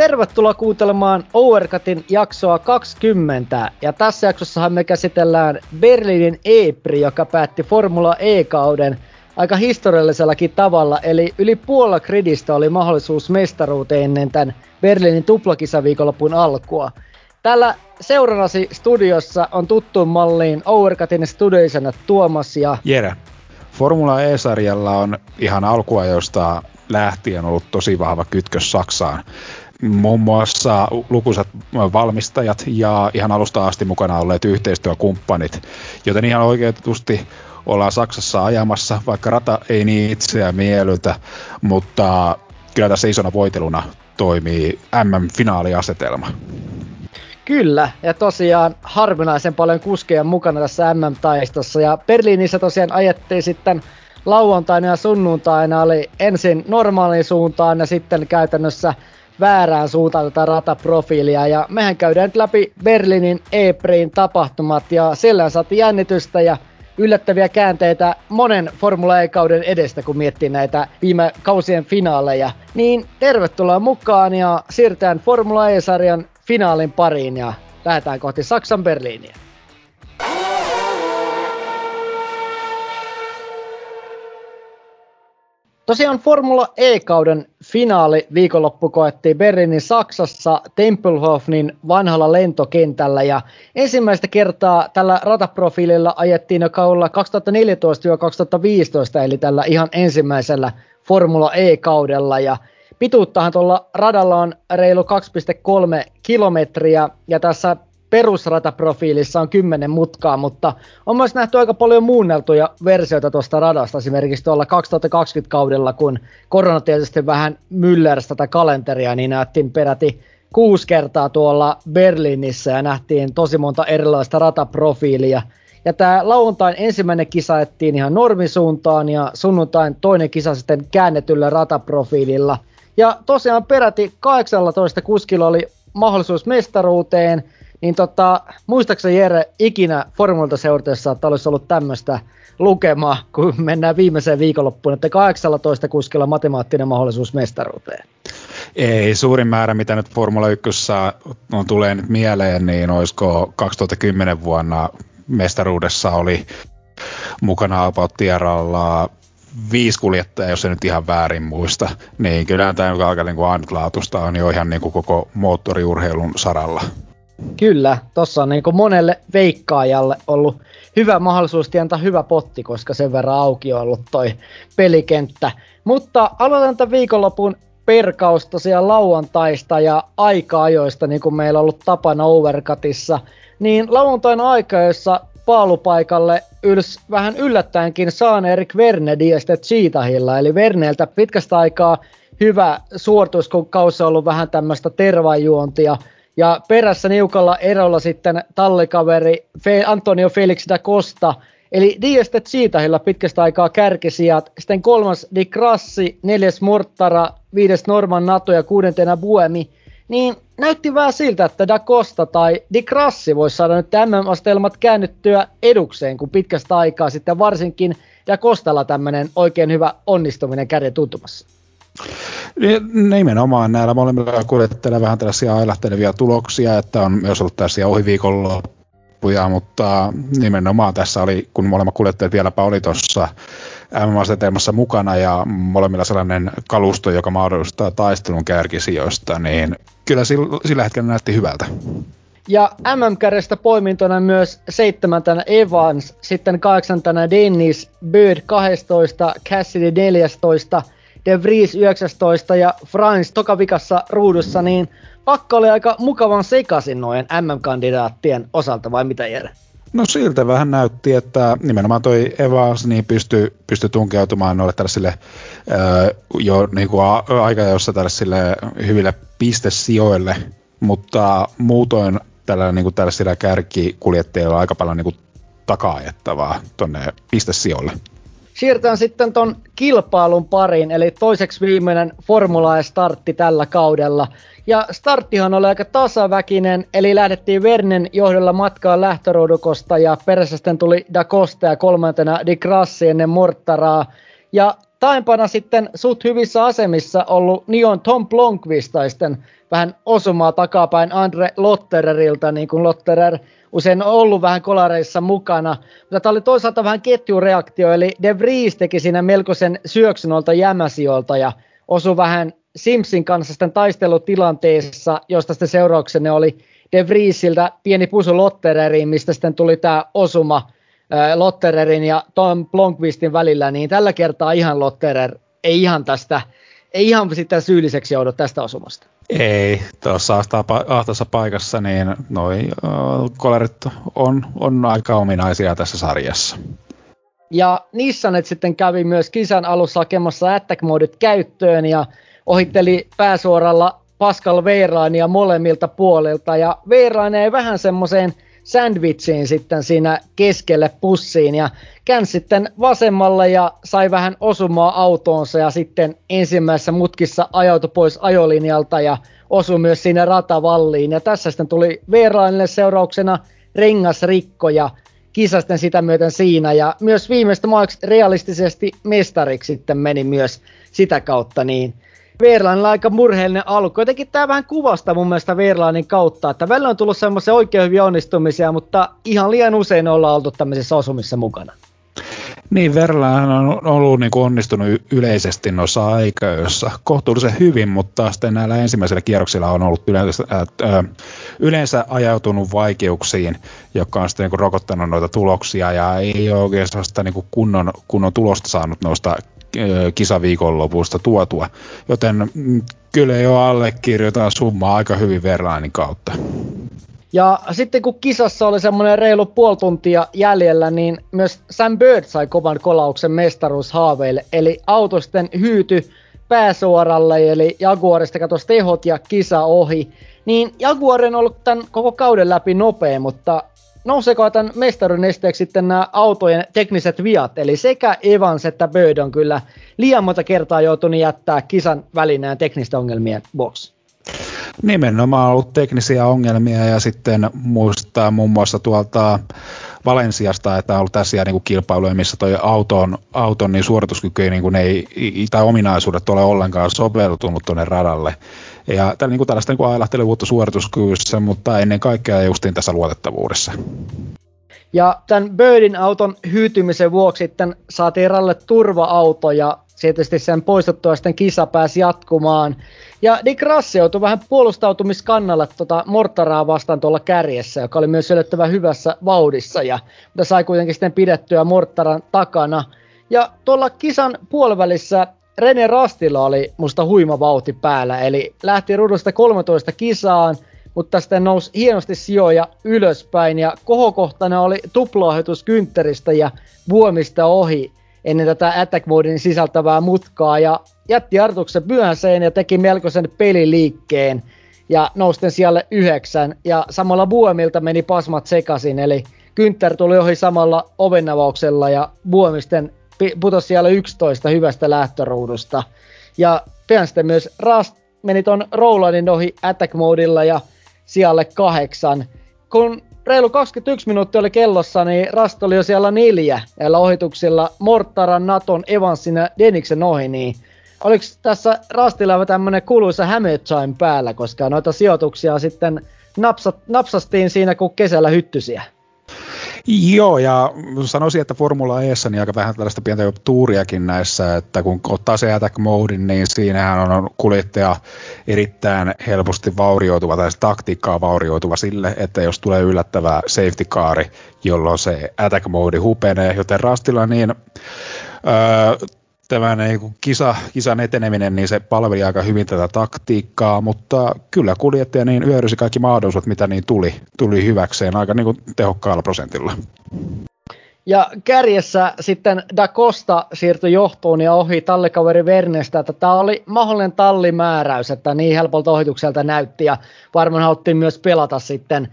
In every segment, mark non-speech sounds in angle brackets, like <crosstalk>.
Tervetuloa kuuntelemaan Overcutin jaksoa 20. Ja tässä jaksossahan me käsitellään Berliinin Epri, joka päätti Formula E-kauden aika historiallisellakin tavalla. Eli yli puolella gridistä oli mahdollisuus mestaruuteen ennen tämän Berliinin tuplakisaviikonlopun alkua. Täällä seurannasi studiossa on tuttuun malliin Overcutin studioisena Tuomas ja Jere. Formula E-sarjalla on ihan alkuajoista lähtien ollut tosi vahva kytkös Saksaan. Muun muassa lukuisat valmistajat ja ihan alusta asti mukana olleet yhteistyökumppanit, joten ihan oikeutusti ollaan Saksassa ajamassa, vaikka rata ei niin itseä miellytä, mutta kyllä tässä isona voiteluna toimii MM-finaaliasetelma. Kyllä, ja tosiaan harvinaisen paljon kuskeja mukana tässä MM-taistossa, ja Berliinissä tosiaan ajettiin sitten lauantaina ja sunnuntaina oli ensin normaaliin suuntaan ja sitten käytännössä väärään suuntaan tätä rataprofiilia. Ja mehän käydään nyt läpi Berliinin Epriin tapahtumat ja siellä saatiin jännitystä ja yllättäviä käänteitä monen Formula E-kauden edestä, kun miettii näitä viime kausien finaaleja. Niin tervetuloa mukaan ja siirrytään Formula E-sarjan finaalin pariin ja lähdetään kohti Saksan Berliiniä. Tosiaan Formula E-kauden finaali viikonloppu koettiin Berliinin Saksassa Tempelhofnin vanhalla lentokentällä. Ja ensimmäistä kertaa tällä rataprofiililla ajettiin jo kaudella 2014-2015 eli tällä ihan ensimmäisellä Formula E-kaudella. Ja pituuttahan tuolla radalla on reilu 2,3 kilometriä ja tässä perusrataprofiilissa on 10 mutkaa, mutta on myös nähty aika paljon muunneltuja versioita tuosta radasta, esimerkiksi tuolla 2020 kaudella, kun korona tietysti vähän myllersi tätä kalenteria, niin nähtiin peräti kuusi kertaa tuolla Berliinissä ja nähtiin tosi monta erilaista rataprofiilia. Ja tämä lauantain ensimmäinen kisa ettiin ihan normisuuntaan ja sunnuntain toinen kisa sitten käännetyllä rataprofiililla. Ja tosiaan peräti 18 kuskilla oli mahdollisuus mestaruuteen – niin tota, muistaakseni Jere ikinä Formulta seurataessa, että olisi ollut tämmöistä lukemaa, kun mennään viimeiseen viikonloppuun, että 18 kuskilla matemaattinen mahdollisuus mestaruuteen? Ei, suurin määrä, mitä nyt Formula 1 on, tulee nyt mieleen, niin olisiko 2010 vuonna mestaruudessa oli mukana About viisi kuljettajaa, jos se nyt ihan väärin muista, niin kyllä tämä aika niin ainutlaatuista on jo ihan niin kuin koko moottoriurheilun saralla. Kyllä, tuossa on niin monelle veikkaajalle ollut hyvä mahdollisuus antaa hyvä potti, koska sen verran auki on ollut toi pelikenttä. Mutta aloitan tämän viikonlopun perkaus tosiaan lauantaista ja aika-ajoista, niin kuin meillä on ollut tapana Overcutissa. Niin lauantaina aika, jossa paalupaikalle yls vähän yllättäenkin saan Erik Verne Dieste Cheetahilla, eli Verneeltä pitkästä aikaa hyvä suoritus, kun kausi on ollut vähän tämmöistä tervajuontia – ja perässä niukalla erolla sitten tallikaveri Antonio Felix da Costa, eli Diestet Siitahilla pitkästä aikaa kärkisijat, sitten kolmas Di Grassi, neljäs Mortara, viides Norman Nato ja kuudentena Buemi, niin näytti vähän siltä, että Da Costa tai Di Grassi voisi saada nyt MM-astelmat käännyttyä edukseen, kun pitkästä aikaa sitten varsinkin Da Costalla tämmöinen oikein hyvä onnistuminen käden tuntumassa. Nimenomaan näillä molemmilla kuljettajilla vähän tällaisia ailahtelevia tuloksia, että on myös ollut tässä ohiviikonloppuja, mutta nimenomaan tässä oli, kun molemmat kuljettajat vieläpä oli tuossa MM-asetelmassa mukana ja molemmilla sellainen kalusto, joka mahdollistaa taistelun kärkisijoista, niin kyllä sillä, hetkellä näytti hyvältä. Ja MM-kärjestä poimintona myös seitsemäntänä Evans, sitten kahdeksantana Dennis, Bird 12, Cassidy 14, De Vries 19 ja Franz tokavikassa ruudussa, niin pakka oli aika mukavan sekaisin noin MM-kandidaattien osalta, vai mitä Jere? No siltä vähän näytti, että nimenomaan toi Evans niin pystyi pysty tunkeutumaan noille tällaisille äh, jo niin kuin aika jossa tällaisille hyville pistesijoille, mutta muutoin tällä niin kuin tällaisilla kärkikuljettajilla on aika paljon niin kuin taka-ajettavaa tuonne pistesijoille siirrytään sitten ton kilpailun pariin, eli toiseksi viimeinen Formula E startti tällä kaudella. Ja starttihan oli aika tasaväkinen, eli lähdettiin Vernen johdolla matkaan lähtöruudukosta ja perässä sitten tuli Da Costa ja kolmantena Di Grassi ennen Mortaraa. Ja taempana sitten sut hyvissä asemissa ollut Nion Tom Blomqvist tai sitten vähän osumaa takapäin Andre Lottererilta, niin kuin Lotterer usein ollut vähän kolareissa mukana. Mutta tämä oli toisaalta vähän ketjureaktio, eli De Vries teki siinä melkoisen syöksyn olta jämäsiolta ja osui vähän Simpsin kanssa sitten taistelutilanteessa, josta sitten seurauksena oli De Vriesiltä pieni pusu Lottereriin, mistä sitten tuli tämä osuma Lottererin ja Tom Blomqvistin välillä, niin tällä kertaa ihan Lotterer ei ihan tästä, ei ihan sitten syylliseksi joudu tästä osumasta. Ei, tuossa ahtossa paikassa niin noin äh, kolerit on, on aika ominaisia tässä sarjassa. Ja Nissanet sitten kävi myös kisan alussa hakemassa attack modit käyttöön ja ohitteli pääsuoralla Pascal Veiraania molemmilta puolilta. Ja Veiraani ei vähän semmoiseen sandwichiin sitten siinä keskelle pussiin ja käänsi sitten vasemmalle ja sai vähän osumaa autoonsa ja sitten ensimmäisessä mutkissa ajautui pois ajolinjalta ja osui myös siinä ratavalliin. Ja tässä sitten tuli Veeraanille seurauksena rengasrikko ja kisa sitten sitä myöten siinä ja myös viimeistä maaksi realistisesti mestariksi sitten meni myös sitä kautta niin Verlainilla aika murheellinen alku. Jotenkin tämä vähän kuvasta mun mielestä Verlainin kautta, että välillä on tullut semmoisia oikein hyviä onnistumisia, mutta ihan liian usein ollaan oltu tämmöisissä osumissa mukana. Niin, Verlain on ollut niin kuin onnistunut yleisesti noissa aikoissa kohtuullisen hyvin, mutta sitten näillä ensimmäisillä kierroksilla on ollut yleensä, äh, yleensä ajautunut vaikeuksiin, joka on sitten niin kuin rokottanut noita tuloksia ja ei ole oikeastaan niin kuin kunnon, kunnon tulosta saanut noista kisaviikonlopusta tuotua. Joten mm, kyllä jo allekirjoitan summaa aika hyvin Verlainin kautta. Ja sitten kun kisassa oli semmoinen reilu puoli tuntia jäljellä, niin myös Sam Bird sai kovan kolauksen mestaruushaaveille. Eli auto sitten hyyty pääsuoralle, eli Jaguarista katosi tehot ja kisa ohi. Niin Jaguar on ollut tämän koko kauden läpi nopea, mutta nouseeko tämän mestarin esteeksi sitten nämä autojen tekniset viat, eli sekä Evans että Bird on kyllä liian monta kertaa joutunut jättää kisan välineen teknisten ongelmien vuoksi. Nimenomaan on ollut teknisiä ongelmia ja sitten muistaa muun muassa tuolta Valensiasta, että on ollut tässä niin kilpailuja, missä toi auton, auton niin suorituskyky niin kuin ei, tai ominaisuudet ole ollenkaan soveltunut tuonne radalle. Ja tällä, niin kuin tällaista niin ailahtelevuutta suorituskyvyssä, mutta ennen kaikkea justiin tässä luotettavuudessa. Ja tämän Birdin auton hyytymisen vuoksi sitten saatiin ralle turva-auto ja tietysti sen poistettua sitten kisa pääsi jatkumaan. Ja Dick Rassi joutui vähän puolustautumiskannalle tota Mortaraa vastaan tuolla kärjessä, joka oli myös yllättävän hyvässä vauhdissa, ja, mutta sai kuitenkin sitten pidettyä Mortaran takana. Ja tuolla kisan puolivälissä Rene Rastilla oli musta huima vauhti päällä, eli lähti rudusta 13 kisaan, mutta sitten nousi hienosti sijoja ylöspäin, ja kohokohtana oli tuplaohitus Kynttäristä ja Vuomista ohi ennen tätä Attack Modin sisältävää mutkaa, ja jätti Artuksen myöhäiseen ja teki melkoisen peliliikkeen, ja nousten siellä yhdeksän, ja samalla Buomilta meni pasmat sekaisin, eli Günther tuli ohi samalla ovennavauksella, ja Buomisten putosi siellä 11 hyvästä lähtöruudusta. Ja pian sitten myös Rast meni ton Rolandin ohi attack modilla ja siellä kahdeksan. Kun reilu 21 minuuttia oli kellossa, niin Rast oli jo siellä neljä näillä ohituksilla Mortaran, Naton, Evansin ja Deniksen ohi, niin oliko tässä Rastilla tämmönen kuuluisa time päällä, koska noita sijoituksia sitten napsat, napsastiin siinä kuin kesällä hyttysiä? Joo, ja sanoisin, että Formula E niin aika vähän tällaista pientä tuuriakin näissä, että kun ottaa se attack modin, niin siinähän on kuljettaja erittäin helposti vaurioituva tai taktiikkaa vaurioituva sille, että jos tulee yllättävä safety car, jolloin se attack mode hupenee, joten Rastilla niin öö, tämä niin kisa, kisan eteneminen, niin se palveli aika hyvin tätä taktiikkaa, mutta kyllä kuljettaja niin hyödysi kaikki mahdollisuudet, mitä niin tuli, tuli hyväkseen aika niin kuin tehokkaalla prosentilla. Ja kärjessä sitten Da Costa siirtyi johtoon ja ohi tallikaveri Vernestä, että tämä oli mahdollinen tallimääräys, että niin helpolta ohitukselta näytti ja varmaan haluttiin myös pelata sitten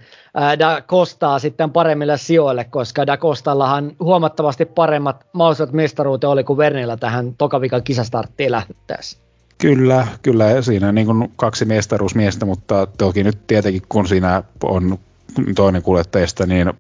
Da Costaa sitten paremmille sijoille, koska Da Costallahan huomattavasti paremmat mahdolliset mestaruuteen oli kuin Vernillä tähän tokavikan kisastarttiin lähteessä. Kyllä, kyllä siinä niin kuin kaksi mestaruusmiestä, mutta toki nyt tietenkin kun siinä on toinen kuljettajista, niin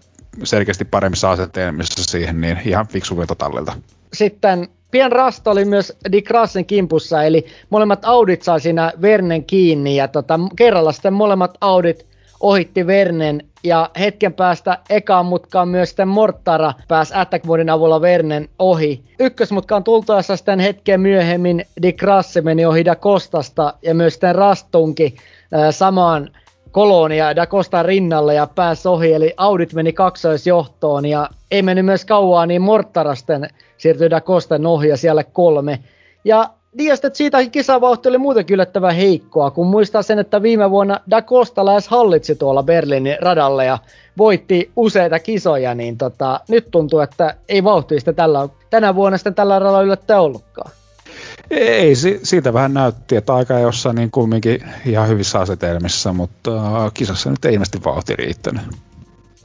selkeästi paremmissa asetelmissa siihen, niin ihan fiksu veto tallilta. Sitten Pien Rast oli myös Dick Rassen kimpussa, eli molemmat Audit sai siinä Vernen kiinni, ja tota, kerralla sitten molemmat Audit ohitti Vernen, ja hetken päästä ekaan mutkaan myös sitten Mortara pääsi Attack avulla Vernen ohi. Ykkösmutkaan tultaessa sitten hetken myöhemmin Dick Rasse meni ohi Da Costasta, ja myös sitten Rastunki äh, samaan Kolonia Da Costa rinnalle ja pääsi ohi, eli Audit meni kaksoisjohtoon ja ei mennyt myös kauaa, niin Mortarasten siirtyi Da Costan ohi ja siellä kolme. Ja Diastet siitä kisavauhti oli muutenkin yllättävän heikkoa, kun muistaa sen, että viime vuonna Da Costa lähes hallitsi tuolla Berliinin radalle ja voitti useita kisoja, niin tota, nyt tuntuu, että ei vauhti tällä, tänä vuonna sitten tällä radalla yllättäen ollutkaan. Ei, siitä vähän näytti, että aika jossain niin kumminkin ihan hyvissä asetelmissa, mutta kisassa nyt ei ilmeisesti vauhti riittänyt.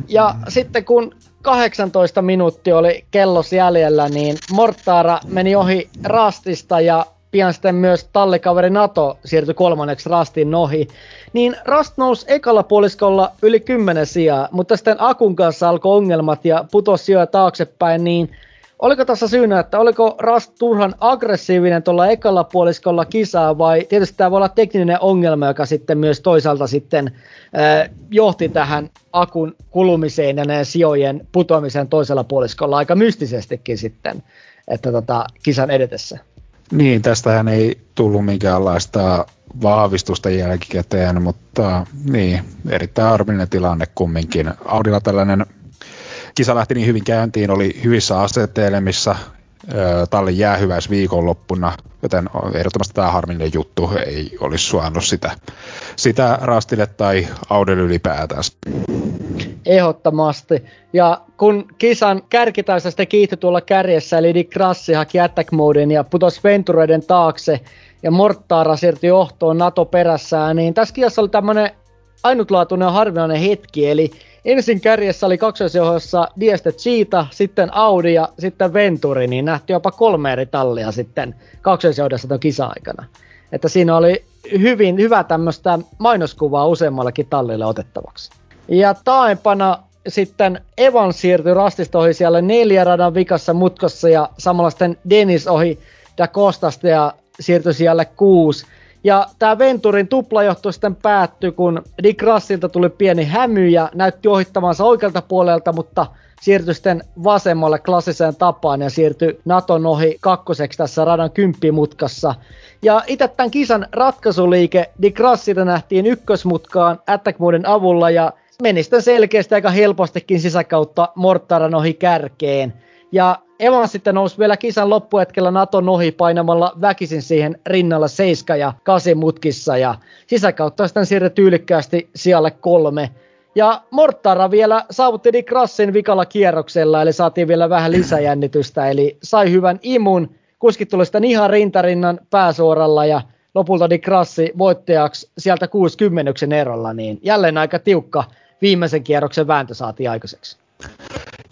Ja sitten kun 18 minuuttia oli kellos jäljellä, niin Mortara meni ohi Rastista ja pian sitten myös tallikaveri Nato siirtyi kolmanneksi Rastin ohi. Niin Rast nousi ekalla puoliskolla yli 10 sijaa, mutta sitten Akun kanssa alkoi ongelmat ja putosi sijoja taaksepäin, niin Oliko tässä syynä, että oliko Rast turhan aggressiivinen tuolla ekalla puoliskolla kisaa vai tietysti tämä voi olla tekninen ongelma, joka sitten myös toisaalta sitten äh, johti tähän akun kulumiseen ja näiden sijojen putoamiseen toisella puoliskolla aika mystisestikin sitten, että tota, kisan edetessä. Niin, tästähän ei tullut minkäänlaista vahvistusta jälkikäteen, mutta niin, erittäin arvillinen tilanne kumminkin. Audilla tällainen kisa lähti niin hyvin käyntiin, oli hyvissä asetelmissa, tallin jäähyväis viikonloppuna, joten ehdottomasti tämä harmillinen juttu ei olisi suonut sitä, sitä rastille tai Audelle ylipäätään. Ehdottomasti. Ja kun kisan kärkitäysä sitten kiihtyi tuolla kärjessä, eli Dick Rassi haki attack moden ja putosi Ventureiden taakse, ja Mortaara siirtyi johtoon NATO perässään, niin tässä kisassa oli tämmöinen ainutlaatuinen ja harvinainen hetki, eli ensin kärjessä oli kaksoisjohossa Dieste Cheetah, sitten Audi ja sitten Venturi, niin nähtiin jopa kolme eri tallia sitten kaksoisjohdossa tuon kisa-aikana. Että siinä oli hyvin hyvä tämmöistä mainoskuvaa useammallakin tallille otettavaksi. Ja taempana sitten Evan siirtyi rastista ohi siellä neljä radan vikassa mutkassa ja samalla sitten Dennis ohi Da Costasta ja siirtyi siellä kuusi. Ja tämä Venturin tuplajohto sitten päättyi, kun Dick Rassilta tuli pieni hämy ja näytti ohittavansa oikealta puolelta, mutta siirtyi sitten vasemmalle klassiseen tapaan ja siirtyi Naton ohi kakkoseksi tässä radan kymppimutkassa. Ja itse tämän kisan ratkaisuliike Dick Rassilta nähtiin ykkösmutkaan Attack Moden avulla ja meni sitten selkeästi aika helpostikin sisäkautta Mortaran ohi kärkeen. Ja Evans sitten nousi vielä kisan loppuhetkellä Naton ohi painamalla väkisin siihen rinnalla 7 ja 8 mutkissa ja sisäkautta sitten siirretty tyylikkäästi sijalle kolme. Ja Mortara vielä saavutti Dick Rassin vikalla kierroksella, eli saatiin vielä vähän lisäjännitystä, eli sai hyvän imun. Kuskit tuli sitten ihan rintarinnan pääsuoralla ja lopulta Dick Rassi voittajaksi sieltä 60 erolla, niin jälleen aika tiukka viimeisen kierroksen vääntö saatiin aikaiseksi.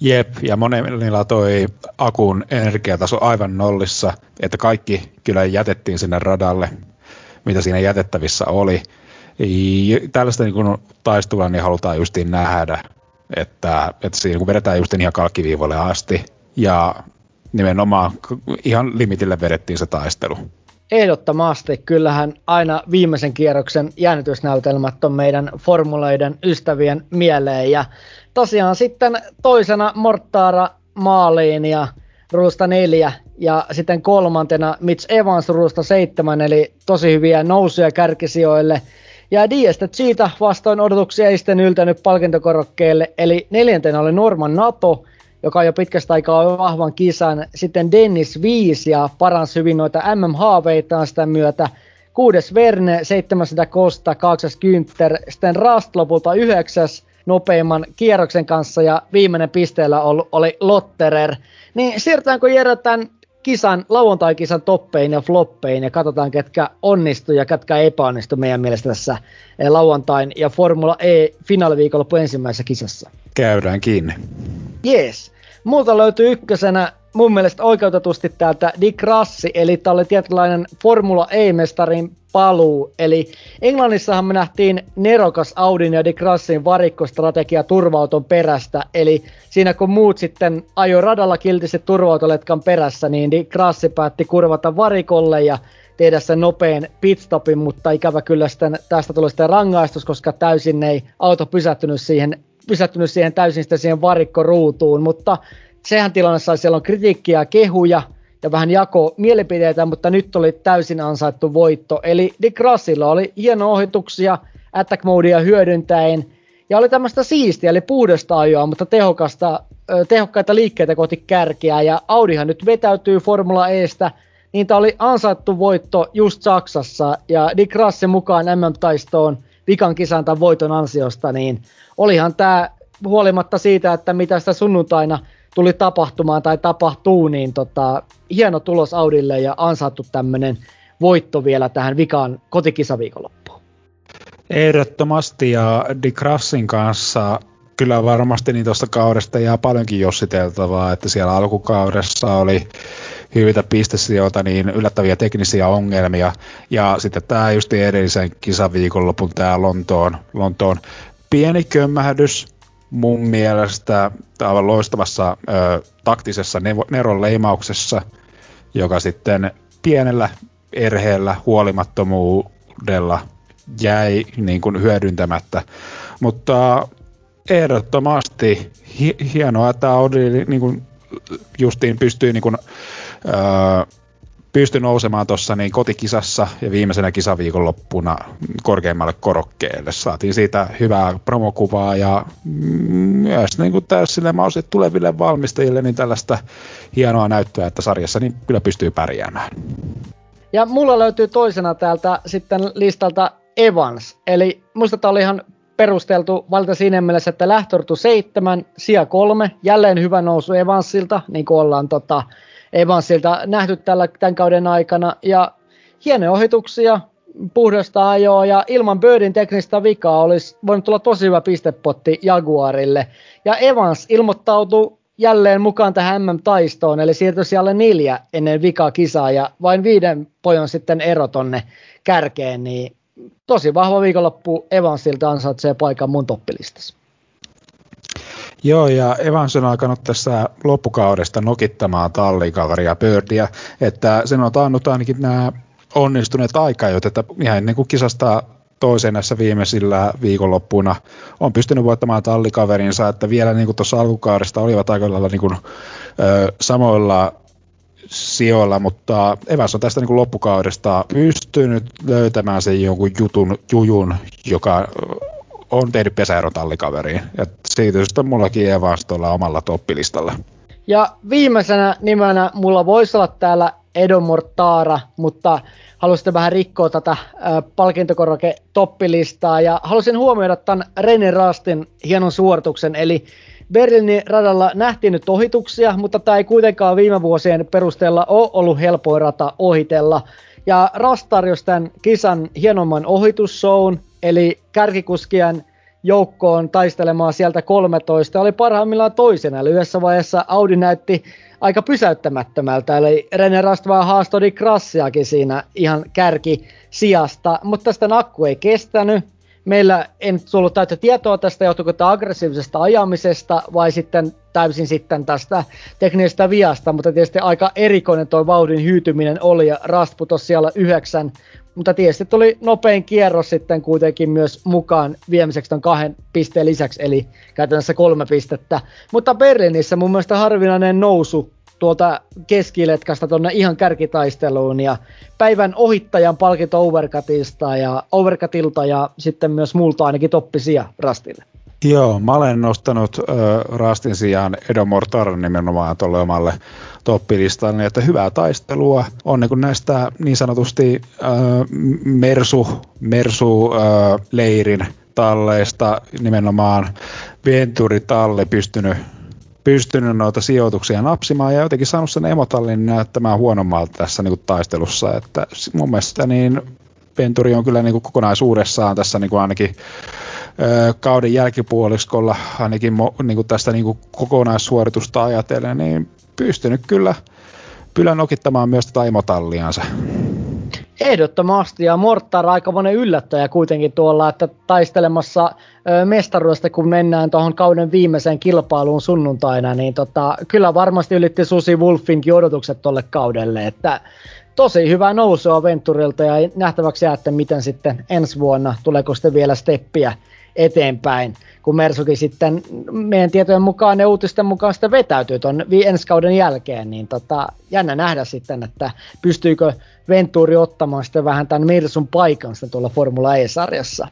Jep, ja monella toi akun energiataso aivan nollissa, että kaikki kyllä jätettiin sinne radalle, mitä siinä jätettävissä oli. Tällaista niin taistelua niin halutaan justiin nähdä, että, että siinä kun vedetään justiin ihan kalkkiviivoille asti, ja nimenomaan ihan limitille vedettiin se taistelu. Ehdottomasti. Kyllähän aina viimeisen kierroksen jännitysnäytelmät on meidän formuloiden ystävien mieleen. Ja tosiaan sitten toisena Mortaara maaliin ja ruusta neljä. Ja sitten kolmantena Mitch Evans ruusta seitsemän, eli tosi hyviä nousuja kärkisijoille. Ja Diestä siitä vastoin odotuksia ei sitten yltänyt palkintokorokkeelle, eli neljäntenä oli Norman Nato, joka on jo pitkästä aikaa vahvan kisan. Sitten Dennis 5 ja paransi hyvin noita MM-haaveitaan sitä myötä. Kuudes Verne, 700 Costa, kahdeksas Günther, sitten Rast lopulta yhdeksäs nopeimman kierroksen kanssa ja viimeinen pisteellä oli Lotterer. Niin siirrytäänkö Jere tämän kisan, lauantai-kisan toppeihin ja floppeihin ja katsotaan, ketkä onnistu ja ketkä epäonnistu meidän mielestä tässä eh, lauantain ja Formula E finaaliviikonloppu ensimmäisessä kisassa. Käydään kiinni. Jees. Multa löytyy ykkösenä mun mielestä oikeutetusti täältä Dick Rassi, eli tämä oli tietynlainen Formula E-mestarin paluu. Eli Englannissahan me nähtiin nerokas Audin ja Dick Rassin varikkostrategia turvauton perästä, eli siinä kun muut sitten ajo radalla kiltisti turvautoletkan perässä, niin Dick Rassi päätti kurvata varikolle ja tehdä sen nopean pitstopin, mutta ikävä kyllä sitten tästä tuli sitten rangaistus, koska täysin ei auto pysähtynyt siihen, pysähtynyt siihen täysin sitten siihen varikkoruutuun, mutta sehän tilanne sai siellä kritiikkiä ja kehuja ja vähän jako mielipiteitä, mutta nyt oli täysin ansaittu voitto. Eli Dick Russilla oli hieno ohituksia attack modea hyödyntäen ja oli tämmöistä siistiä, eli puhdasta ajoa, mutta tehokasta, tehokkaita liikkeitä kohti kärkeä. Ja Audihan nyt vetäytyy Formula Estä, niin tämä oli ansaittu voitto just Saksassa. Ja Dick Rassin mukaan MM-taistoon vikan kisan voiton ansiosta, niin olihan tämä huolimatta siitä, että mitä sitä sunnuntaina tuli tapahtumaan tai tapahtuu, niin tota, hieno tulos Audille ja ansaattu tämmöinen voitto vielä tähän vikaan kotikisaviikonloppuun. Ehdottomasti ja Dick Rassin kanssa kyllä varmasti niin tuosta kaudesta jää paljonkin jossiteltavaa, että siellä alkukaudessa oli hyviltä pistesijoilta niin yllättäviä teknisiä ongelmia. Ja sitten tämä just edellisen kisaviikonlopun tämä Lontoon, Lontoon pieni kömmähdys, mun mielestä aivan loistavassa ö, taktisessa Neron leimauksessa, joka sitten pienellä erheellä, huolimattomuudella jäi niin kuin hyödyntämättä. Mutta ehdottomasti hi- hienoa, että Audi niin kuin justiin pystyy niin kuin, pysty nousemaan tuossa niin kotikisassa ja viimeisenä kisaviikonloppuna korkeimmalle korokkeelle. Saatiin siitä hyvää promokuvaa ja myös niin kuin täysille tuleville valmistajille niin tällaista hienoa näyttöä, että sarjassa niin kyllä pystyy pärjäämään. Ja mulla löytyy toisena täältä sitten listalta Evans. Eli musta tämä oli ihan perusteltu valita siinä mielessä, että lähtortu 7, sija 3, jälleen hyvä nousu Evansilta, niin kuin ollaan tota, Evansilta nähty tällä, tämän kauden aikana. Ja hienoja ohituksia, puhdasta ajoa ja ilman Birdin teknistä vikaa olisi voinut tulla tosi hyvä pistepotti Jaguarille. Ja Evans ilmoittautui jälleen mukaan tähän MM-taistoon, eli siirtyi siellä neljä ennen vikaa kisaa ja vain viiden pojon sitten ero tonne kärkeen, niin tosi vahva viikonloppu Evansilta ansaitsee paikan mun toppilistassa. Joo, ja Evans on alkanut tässä loppukaudesta nokittamaan tallikaveria Birdia, että sen on taannut ainakin nämä onnistuneet aikajot, että ihan ennen kuin kisasta toiseen näissä viimeisillä viikonloppuna on pystynyt voittamaan tallikaverinsa, että vielä niin tuossa alkukaudesta olivat aika lailla niin kuin, ö, samoilla sijoilla, mutta Evans on tästä niin kuin loppukaudesta pystynyt löytämään sen jonkun jutun, jujun, joka on tehnyt pesäeron tallikaveriin. Ja siitä syystä mullakin Evans tuolla omalla toppilistalla. Ja viimeisenä nimenä mulla voisi olla täällä Edo Mortara, mutta halusin vähän rikkoa tätä palkintokoroke toppilistaa ja halusin huomioida tämän René Rastin hienon suorituksen, eli Berliinin radalla nähtiin nyt ohituksia, mutta tämä ei kuitenkaan viime vuosien perusteella ole ollut helpoin rata ohitella. Ja Rast tämän kisan hienomman ohitusshown, eli kärkikuskien joukkoon taistelemaan sieltä 13. Oli parhaimmillaan toisena, eli yhdessä vaiheessa Audi näytti aika pysäyttämättömältä, eli René Rast vaan haastoi Krassiakin siinä ihan kärki sijasta, mutta tästä akku ei kestänyt. Meillä ei nyt ollut täyttä tietoa tästä, johtuuko tämä aggressiivisesta ajamisesta vai sitten täysin sitten tästä teknisestä viasta, mutta tietysti aika erikoinen tuo vauhdin hyytyminen oli ja Rast putosi siellä yhdeksän mutta tietysti tuli nopein kierros sitten kuitenkin myös mukaan viemiseksi ton kahden pisteen lisäksi, eli käytännössä kolme pistettä. Mutta Berliinissä mun mielestä harvinainen nousu tuolta keskiletkasta tuonne ihan kärkitaisteluun ja päivän ohittajan palkinto Overcutista ja Overcutilta ja sitten myös multa ainakin toppisia Rastille. Joo, mä olen nostanut äh, Rastin sijaan Edo Mortaran nimenomaan tuolle omalle toppilistalle, että hyvää taistelua. On niin näistä niin sanotusti äh, Mersu, Mersu äh, leirin talleista nimenomaan Venturi-talle pystynyt pystynyt noita sijoituksia napsimaan. Ja jotenkin saanut sen emotallin näyttämään huonommalta tässä niin kuin taistelussa. Että mun mielestä niin Venturi on kyllä niin kuin kokonaisuudessaan tässä niin kuin ainakin kauden jälkipuoliskolla, ainakin niin kuin tästä niin kuin kokonaissuoritusta ajatellen, niin pystynyt kyllä, kyllä nokittamaan myös tätä emotalliansa. Ehdottomasti, ja Mortar aika monen yllättäjä kuitenkin tuolla, että taistelemassa mestaruudesta, kun mennään tuohon kauden viimeiseen kilpailuun sunnuntaina, niin tota, kyllä varmasti ylitti Susi Wolfinkin odotukset tuolle kaudelle, että tosi hyvä nousua Venturilta ja nähtäväksi jää, että miten sitten ensi vuonna, tuleeko sitten vielä steppiä eteenpäin, kun Mersukin sitten meidän tietojen mukaan ne uutisten mukaan sitten vetäytyy tuon ensi kauden jälkeen, niin tota, jännä nähdä sitten, että pystyykö Venturi ottamaan sitten vähän tämän Mersun paikan sitten tuolla Formula E-sarjassa.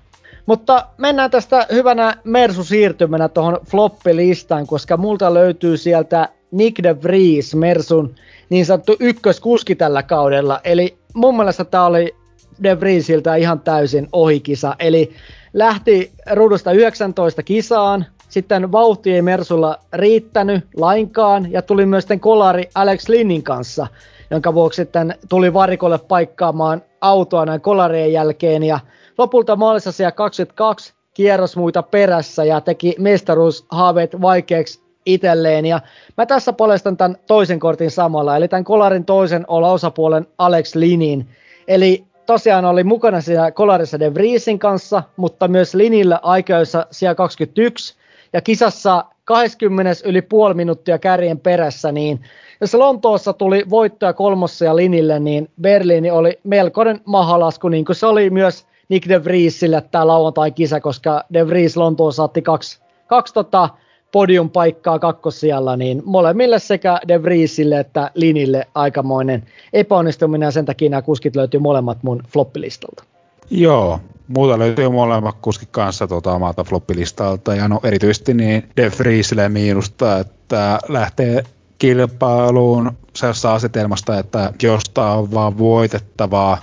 Mutta mennään tästä hyvänä Mersu-siirtymänä tuohon floppilistaan, koska multa löytyy sieltä Nick de Vries, Mersun niin sanottu ykköskuski tällä kaudella. Eli mun mielestä tämä oli de Vriesiltä ihan täysin ohikisa. Eli lähti ruudusta 19 kisaan, sitten vauhti ei Mersulla riittänyt lainkaan ja tuli myös sitten kolari Alex Linnin kanssa, jonka vuoksi sitten tuli varikolle paikkaamaan autoa näin kolarien jälkeen ja lopulta maalissa siellä 22 kierros muita perässä ja teki mestaruushaaveet vaikeaksi itselleen. Ja mä tässä paljastan tämän toisen kortin samalla, eli tämän kolarin toisen olla osapuolen Alex Linin. Eli tosiaan oli mukana siinä kolarissa De Vriesin kanssa, mutta myös Linillä aikoissa siellä 21 ja kisassa 20 yli puoli minuuttia kärjen perässä, niin jos Lontoossa tuli voittoja kolmossa ja Linille, niin Berliini oli melkoinen mahalasku, niin kuin se oli myös Nick De Vriesille tämä lauantai-kisa, koska De Vries Lontoon saatti kaksi, kaksi tota, podium paikkaa kakkosijalla, niin molemmille sekä De Vriesille että Linille aikamoinen epäonnistuminen ja sen takia nämä kuskit löytyy molemmat mun floppilistalta. Joo, muuta löytyy molemmat kuskit kanssa tuota omalta floppilistalta ja no erityisesti niin De Vriesille miinusta, että lähtee kilpailuun sellaisesta asetelmasta, että josta on vaan voitettavaa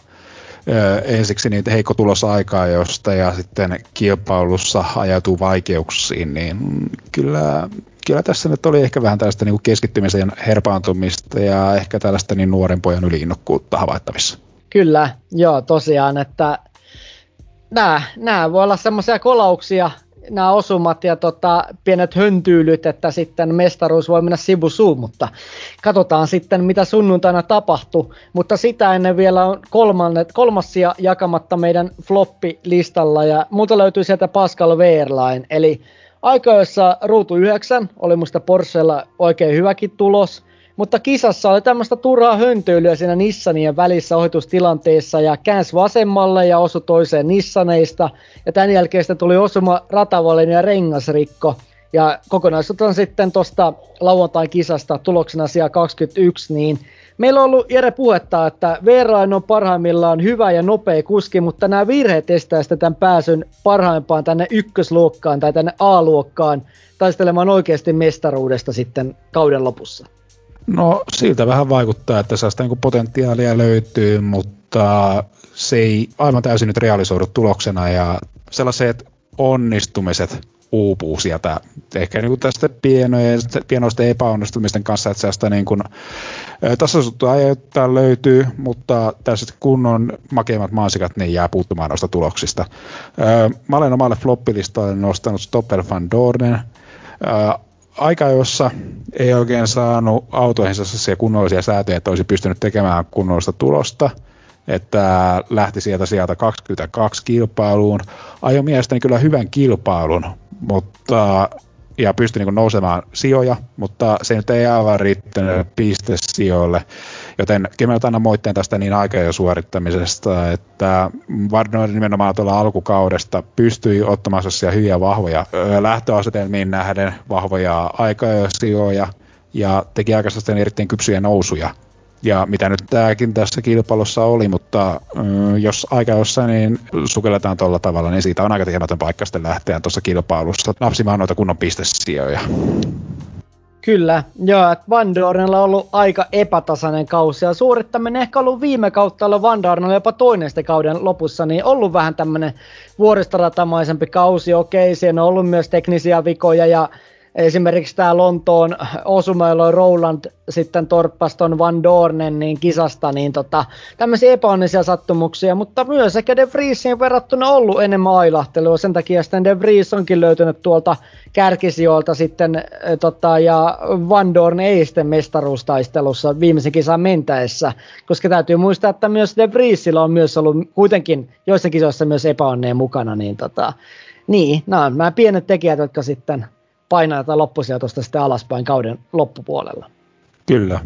ensiksi niitä heikko tulos aikaa, josta ja sitten kilpailussa ajautuu vaikeuksiin, niin kyllä, kyllä tässä nyt oli ehkä vähän tällaista niin keskittymisen herpaantumista ja ehkä tällaista niin nuoren pojan yliinnokkuutta havaittavissa. Kyllä, joo tosiaan, että nämä, nämä voi olla semmoisia kolauksia, nämä osumat ja tota, pienet höntyylyt, että sitten mestaruus voi mennä sivusuun, mutta katsotaan sitten mitä sunnuntaina tapahtuu. Mutta sitä ennen vielä on kolmannet, kolmas jakamatta meidän floppi-listalla. Ja muuta löytyy sieltä Pascal Wehrlein, eli aikoissa ruutu 9 oli musta Porschella oikein hyväkin tulos – mutta kisassa oli tämmöistä turhaa höntyilyä siinä Nissanien välissä ohitustilanteessa ja käänsi vasemmalle ja osui toiseen Nissaneista. Ja tämän jälkeen sitten tuli osuma ratavallin ja rengasrikko. Ja kokonaisuutta on sitten tuosta lauantain kisasta tuloksena siellä 21, niin meillä on ollut Jere puhetta, että Veerain on parhaimmillaan hyvä ja nopea kuski, mutta nämä virheet estää sitten tämän pääsyn parhaimpaan tänne ykkösluokkaan tai tänne A-luokkaan taistelemaan oikeasti mestaruudesta sitten kauden lopussa. No siltä vähän vaikuttaa, että sellaista niin potentiaalia löytyy, mutta se ei aivan täysin nyt realisoidu tuloksena ja sellaiset onnistumiset uupuu sieltä ehkä niin kuin tästä pienojen, pienoista epäonnistumisten kanssa, että sellaista niin kuin, tasaisuutta ajoittaa löytyy, mutta tässä kunnon makeimmat maasikat niin jää puuttumaan noista tuloksista. Mä olen omalle floppilistalle nostanut Stopper van Dornen, aika, jossa ei oikein saanut autoihinsa sellaisia kunnollisia säätöjä, että olisi pystynyt tekemään kunnollista tulosta, että lähti sieltä sieltä 22 kilpailuun. Ajo mielestäni kyllä hyvän kilpailun, mutta ja pystyi niin nousemaan sijoja, mutta se nyt ei aivan riittänyt pistesijoille. Joten kyllä annan moitteen tästä niin aika suorittamisesta, että Vardner nimenomaan tuolla alkukaudesta pystyi ottamaan sellaisia hyviä vahvoja lähtöasetelmiin nähden vahvoja sijoja ja teki aika erittäin kypsyjä nousuja ja mitä nyt tämäkin tässä kilpailussa oli, mutta mm, jos aika jossain niin sukelletaan tuolla tavalla, niin siitä on aika tekemätön paikka sitten lähteä tuossa kilpailussa napsimaan noita kunnon pistesijoja. Kyllä, joo, että Van Dornella on ollut aika epätasainen kausi ja suorittaminen ehkä ollut viime kautta ollut Van Dornella jopa toinen kauden lopussa, niin ollut vähän tämmöinen vuoristoratamaisempi kausi, okei, siinä on ollut myös teknisiä vikoja ja esimerkiksi tämä Lontoon osuma, Roland sitten torppaston Van Dornen niin kisasta, niin tota, tämmöisiä epäonnisia sattumuksia, mutta myös ehkä De Vriesiin verrattuna ollut enemmän ailahtelua, sen takia sitten De Vries onkin löytynyt tuolta kärkisijoilta sitten, tota, ja Van Dorn ei sitten mestaruustaistelussa viimeisen kisan mentäessä, koska täytyy muistaa, että myös De Vriesillä on myös ollut kuitenkin joissakin kisoissa myös epäonneen mukana, niin tota, niin, nämä on nämä pienet tekijät, jotka sitten painaa tätä loppusijoitusta sitten alaspäin kauden loppupuolella. Kyllä.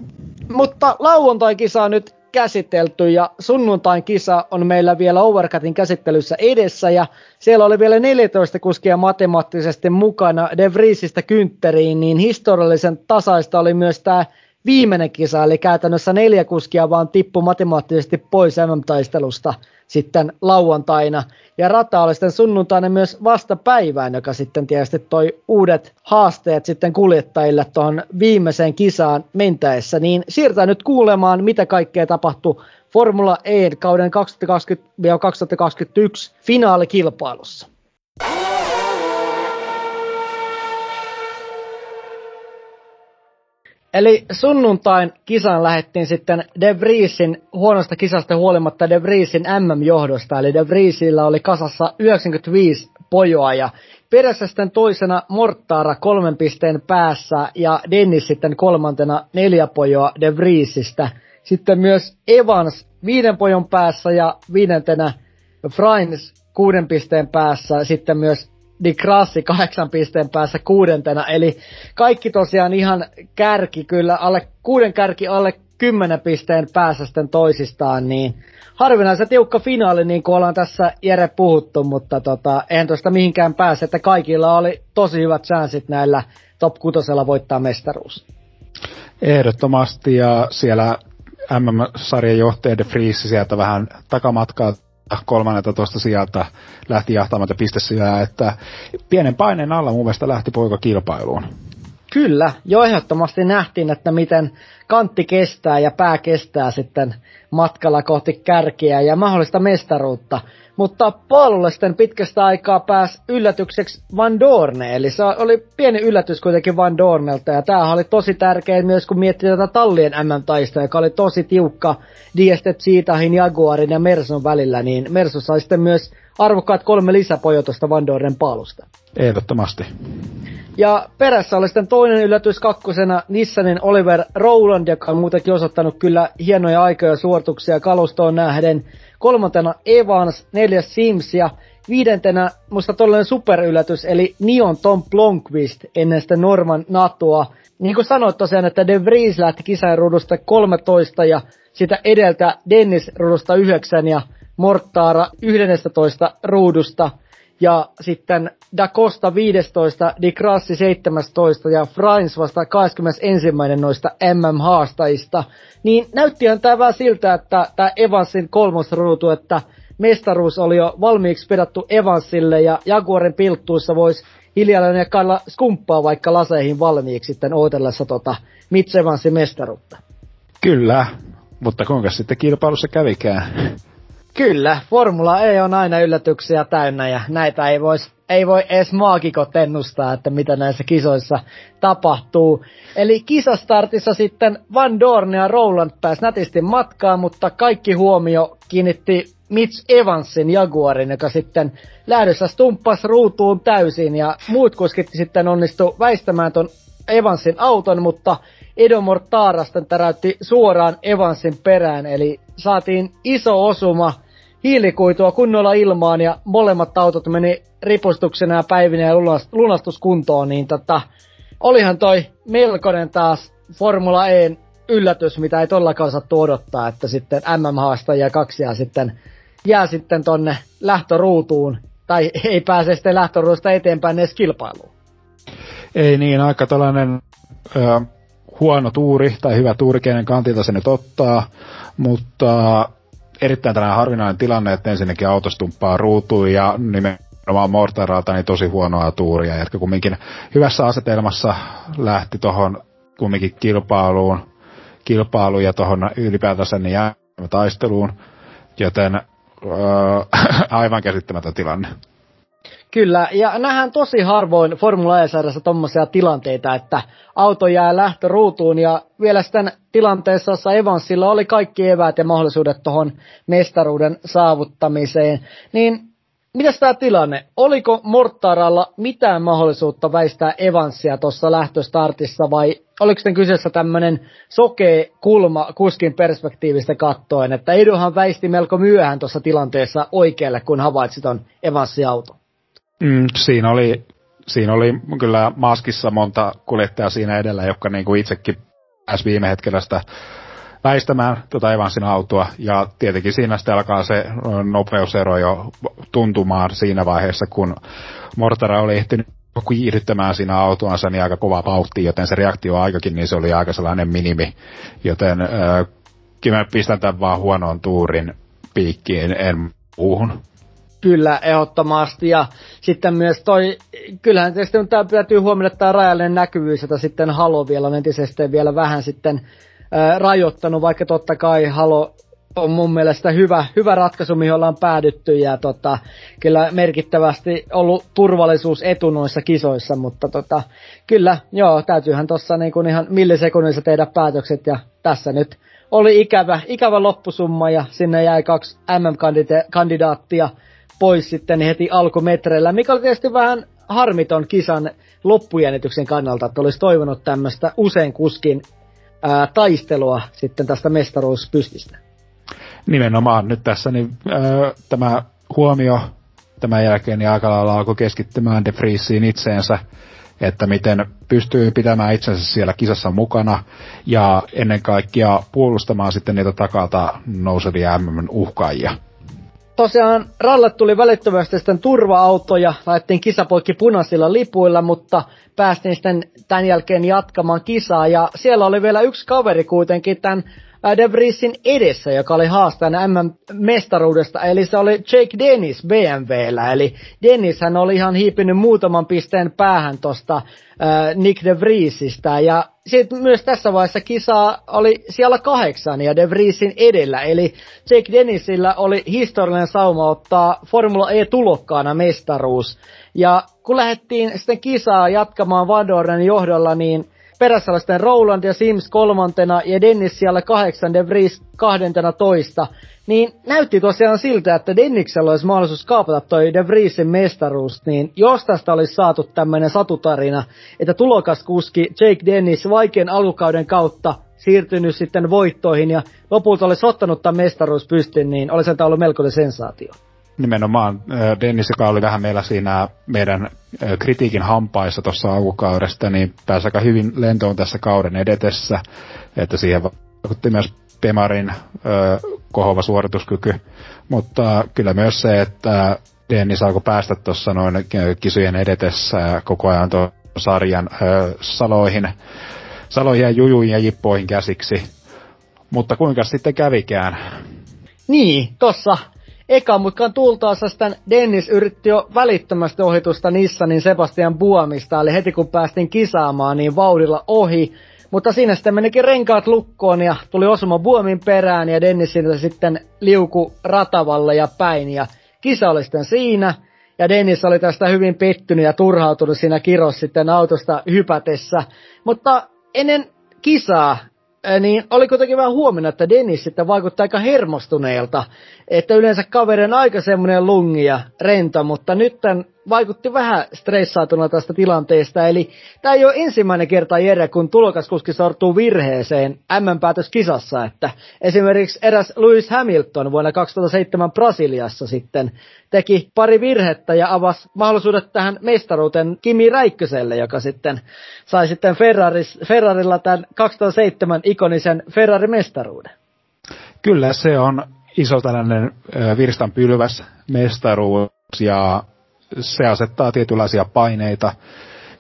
Mutta lauantai-kisa on nyt käsitelty ja sunnuntain kisa on meillä vielä Overcutin käsittelyssä edessä ja siellä oli vielä 14 kuskia matemaattisesti mukana De Vriesistä kyntteriin, niin historiallisen tasaista oli myös tämä viimeinen kisa, eli käytännössä neljä kuskia vaan tippu matemaattisesti pois MM-taistelusta sitten lauantaina. Ja rata oli sitten sunnuntaina myös vastapäivään, joka sitten tietysti toi uudet haasteet sitten kuljettajille tuohon viimeiseen kisaan mentäessä. Niin siirrytään nyt kuulemaan, mitä kaikkea tapahtui Formula E kauden 2020-2021 finaalikilpailussa. Eli sunnuntain kisaan lähettiin sitten De Vriesin huonosta kisasta huolimatta De Vriesin MM-johdosta. Eli De Vriesillä oli kasassa 95 pojoa ja perässä sitten toisena Mortaara kolmen pisteen päässä ja Dennis sitten kolmantena neljä pojoa De Vriesistä. Sitten myös Evans viiden pojon päässä ja viidentenä Frains kuuden pisteen päässä. Sitten myös Di Grassi kahdeksan pisteen päässä kuudentena, eli kaikki tosiaan ihan kärki kyllä, alle, kuuden kärki alle kymmenen pisteen päässä sitten toisistaan, niin harvinaisen tiukka finaali, niin kuin ollaan tässä Jere puhuttu, mutta tota, eihän tuosta mihinkään pääse, että kaikilla oli tosi hyvät chanssit näillä top 6 voittaa mestaruus. Ehdottomasti, ja siellä MM-sarjan johtaja De Vries sieltä vähän takamatkaa 13 sieltä lähti jahtamaan pistesijää, että pienen paineen alla mun mielestä lähti poika kilpailuun. Kyllä, jo ehdottomasti nähtiin, että miten kantti kestää ja pää kestää sitten matkalla kohti kärkiä ja mahdollista mestaruutta. Mutta Paululle sitten pitkästä aikaa pääsi yllätykseksi Van Dorne, eli se oli pieni yllätys kuitenkin Van Dornelta, ja tämä oli tosi tärkeä myös kun miettii tätä tallien MM-taista, joka oli tosi tiukka Diestet Cheetahin, Jaguarin ja Mersun välillä, niin Mersu sai sitten myös arvokkaat kolme lisäpojotusta Van Dornen paalusta. Ehdottomasti. Ja perässä oli sitten toinen yllätys kakkosena Nissanin Oliver Rowland, joka on muutenkin osoittanut kyllä hienoja aikoja suorituksia kalustoon nähden. Kolmantena Evans, neljäs Sims ja viidentenä musta todellinen superyllätys, eli Nion Tom Blomqvist ennen sitä Norman Natoa. Niin kuin sanoit tosiaan, että De Vries lähti kisain ruudusta 13 ja sitä edeltä Dennis ruudusta 9 ja Mortaara 11 ruudusta ja sitten Da Costa 15, Di Grassi 17 ja Frains vasta 21. noista MM-haastajista, niin näyttihän tämä vähän siltä, että tämä Evansin kolmosruutu, että mestaruus oli jo valmiiksi pedattu Evansille ja Jaguarin pilttuissa voisi hiljalleen ja kailla skumppaa vaikka laseihin valmiiksi sitten ootellessa tota Mitch Evansin mestaruutta. Kyllä, mutta kuinka sitten kilpailussa kävikään? Kyllä, Formula E on aina yllätyksiä täynnä ja näitä ei, vois, ei voi edes maakikot ennustaa, että mitä näissä kisoissa tapahtuu. Eli kisastartissa sitten Van Dorn ja Roland pääsi nätisti matkaan, mutta kaikki huomio kiinnitti Mitch Evansin Jaguarin, joka sitten lähdössä stumppasi ruutuun täysin ja muut kuskit sitten onnistu väistämään ton Evansin auton, mutta Edo Mortaarasten täräytti suoraan Evansin perään, eli saatiin iso osuma hiilikuitua kunnolla ilmaan ja molemmat autot meni ripustuksena ja päivinä ja lunastuskuntoon, niin tota, olihan toi melkoinen taas Formula E yllätys, mitä ei tollakaan saattu odottaa, että sitten MM-haastajia kaksia sitten jää sitten tonne lähtöruutuun, tai <laughs> ei pääse sitten lähtöruusta eteenpäin edes kilpailuun. Ei niin, aika tällainen ö, huono tuuri tai hyvä tuuri, kenen kantilta se nyt ottaa, mutta erittäin tällainen harvinainen tilanne, että ensinnäkin autostumppaa ruutuun ja nimenomaan Mortaralta niin tosi huonoa tuuria, jotka kumminkin hyvässä asetelmassa lähti tuohon kumminkin kilpailuun, kilpailuun ja tuohon ylipäätänsä niin taisteluun, joten öö, <laughs> aivan käsittämätön tilanne. Kyllä, ja nähdään tosi harvoin Formula E-sarjassa tommosia tilanteita, että auto jää lähtöruutuun ja vielä sitten tilanteessa, jossa Evansilla oli kaikki eväät ja mahdollisuudet tuohon mestaruuden saavuttamiseen, niin Mitäs tämä tilanne? Oliko Mortaralla mitään mahdollisuutta väistää Evansia tuossa lähtöstartissa vai oliko sitten kyseessä tämmöinen sokee kulma kuskin perspektiivistä kattoen, että Eduhan väisti melko myöhään tuossa tilanteessa oikealle, kun havaitsi ton Evansin auto? Mm, siinä, oli, siinä oli kyllä maskissa monta kuljettajaa siinä edellä, jotka kuin itsekin pääsi viime hetkellä sitä väistämään tuota Evansin autoa, ja tietenkin siinä sitten alkaa se nopeusero jo tuntumaan siinä vaiheessa, kun Mortara oli ehtinyt kiihdyttämään siinä autoansa niin aika kova vauhti, joten se reaktioaikakin niin se oli aika sellainen minimi, joten äh, mä pistän tämän vaan huonoon tuurin piikkiin, en muuhun. Kyllä, ehdottomasti. Ja sitten myös toi, kyllähän tietysti tämä täytyy huomioida tämä rajallinen näkyvyys, jota sitten Halo vielä on entisestään vielä vähän sitten ää, rajoittanut, vaikka totta kai Halo on mun mielestä hyvä, hyvä ratkaisu, mihin ollaan päädytty ja tota, kyllä merkittävästi ollut turvallisuusetu noissa kisoissa, mutta tota, kyllä, joo, täytyyhän tuossa niin ihan millisekunnissa tehdä päätökset ja tässä nyt oli ikävä, ikävä loppusumma ja sinne jäi kaksi MM-kandidaattia pois sitten heti alkumetreillä, mikä oli tietysti vähän harmiton kisan loppujännityksen kannalta, että olisi toivonut tämmöistä usein kuskin ää, taistelua sitten tästä mestaruuspystistä. Nimenomaan. Nyt tässä niin, ää, tämä huomio tämän jälkeen niin aika lailla alkoi keskittymään De Vriesiin itseensä, että miten pystyy pitämään itsensä siellä kisassa mukana ja ennen kaikkea puolustamaan sitten niitä takalta nousevia MM-uhkaajia tosiaan rallat tuli välittömästi sitten turva-autoja, laitettiin kisapoikki punaisilla lipuilla, mutta päästiin sitten tämän jälkeen jatkamaan kisaa. Ja siellä oli vielä yksi kaveri kuitenkin tämän De Vriesin edessä, joka oli haastajana MM-mestaruudesta, eli se oli Jake Dennis BMWllä, eli Dennis hän oli ihan hiipinyt muutaman pisteen päähän tosta äh, Nick De Vriesistä, ja sitten myös tässä vaiheessa kisaa oli siellä kahdeksan ja De Vriesin edellä, eli Jake Dennisillä oli historiallinen sauma ottaa Formula E-tulokkaana mestaruus, ja kun lähdettiin sitten kisaa jatkamaan Vadoren johdolla, niin perässä oli sitten Roland ja Sims kolmantena ja Dennis siellä kahdeksan, De Vries kahdentena toista. Niin näytti tosiaan siltä, että Denniksellä olisi mahdollisuus kaapata toi De Vriesin mestaruus, niin jos tästä olisi saatu tämmöinen satutarina, että tulokaskuski Jake Dennis vaikean alkukauden kautta siirtynyt sitten voittoihin ja lopulta olisi ottanut tämän mestaruus pystyn, niin olisi tämä ollut melkoinen sensaatio nimenomaan Dennis, joka oli vähän meillä siinä meidän kritiikin hampaissa tuossa alkukaudesta, niin pääsi aika hyvin lentoon tässä kauden edetessä, että siihen vaikutti myös Pemarin kohova suorituskyky, mutta kyllä myös se, että Dennis alkoi päästä tuossa noin kisojen edetessä koko ajan tuon sarjan saloihin, saloihin ja jujuihin ja jippoihin käsiksi. Mutta kuinka sitten kävikään? Niin, tossa Eka mutkan tultaessa sitten Dennis yritti jo välittömästi ohitusta Nissanin Sebastian Buomista, eli heti kun päästiin kisaamaan, niin vauhdilla ohi. Mutta siinä sitten menikin renkaat lukkoon ja tuli osuma Buomin perään ja Dennis sitten liuku ratavalle ja päin. Ja kisa oli sitten siinä. Ja Dennis oli tästä hyvin pettynyt ja turhautunut siinä kiros sitten autosta hypätessä. Mutta ennen kisaa niin oli kuitenkin vähän huomenna, että Dennis sitten vaikuttaa aika hermostuneelta. Että yleensä kaveri on aika semmoinen lungi ja rento, mutta nyt tämän vaikutti vähän stressaatuna tästä tilanteesta. Eli tämä ei ole ensimmäinen kerta Jere, kun tulokaskuski sortuu virheeseen M-päätöskisassa. Että esimerkiksi eräs Lewis Hamilton vuonna 2007 Brasiliassa sitten teki pari virhettä ja avasi mahdollisuudet tähän mestaruuteen Kimi Räikköselle, joka sitten sai sitten Ferraris, Ferrarilla tämän 2007 ikonisen Ferrari-mestaruuden. Kyllä, se on iso tällainen virstanpylväs mestaruus ja se asettaa tietynlaisia paineita,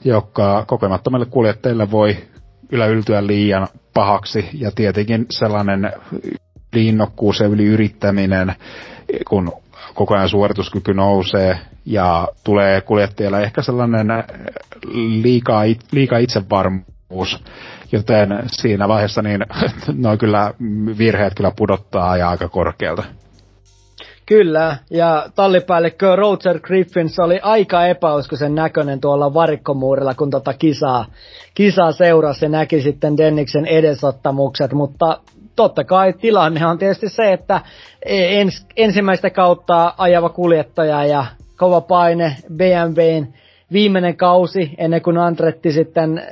jotka kokemattomille kuljettajille voi yltyä liian pahaksi. Ja tietenkin sellainen liinnokkuus ja yliyrittäminen, kun koko ajan suorituskyky nousee ja tulee kuljettajalle ehkä sellainen liikaa, liikaa itsevarmuus, joten siinä vaiheessa niin <laughs> noin kyllä virheet kyllä pudottaa ja aika korkealta. Kyllä, ja tallipäällikkö Roger Griffins oli aika epäuskoisen näköinen tuolla varikkomuurilla, kun tota kisaa, kisaa seurasi ja näki sitten Denniksen edesottamukset, mutta totta kai tilanne on tietysti se, että ens, ensimmäistä kautta ajava kuljettaja ja kova paine BMWn viimeinen kausi ennen kuin Andretti sitten,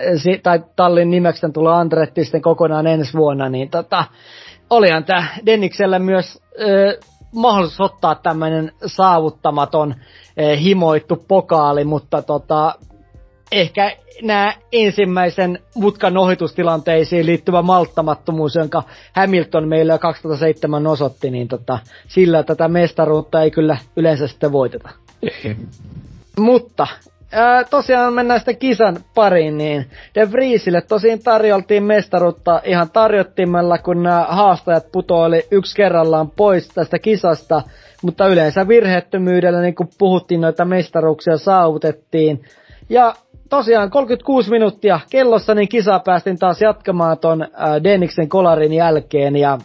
tai tallin nimeksi tulee Andretti sitten kokonaan ensi vuonna, niin tota, olihan tämä Dennikselle myös ö, mahdollisuus ottaa tämmöinen saavuttamaton ö, himoittu pokaali, mutta tota, ehkä nämä ensimmäisen mutkan ohitustilanteisiin liittyvä malttamattomuus, jonka Hamilton meillä jo 2007 osoitti, niin tota, sillä tätä mestaruutta ei kyllä yleensä sitten voiteta. Mutta ää, tosiaan mennään sitten kisan pariin, niin De Vriesille tosiaan tarjoltiin mestaruutta ihan tarjottimella, kun nämä haastajat putoili yksi kerrallaan pois tästä kisasta, mutta yleensä virheettömyydellä, niin kuin puhuttiin, noita mestaruuksia saavutettiin. Ja tosiaan 36 minuuttia kellossa, niin kisa päästiin taas jatkamaan ton Denniksen kolarin jälkeen, ja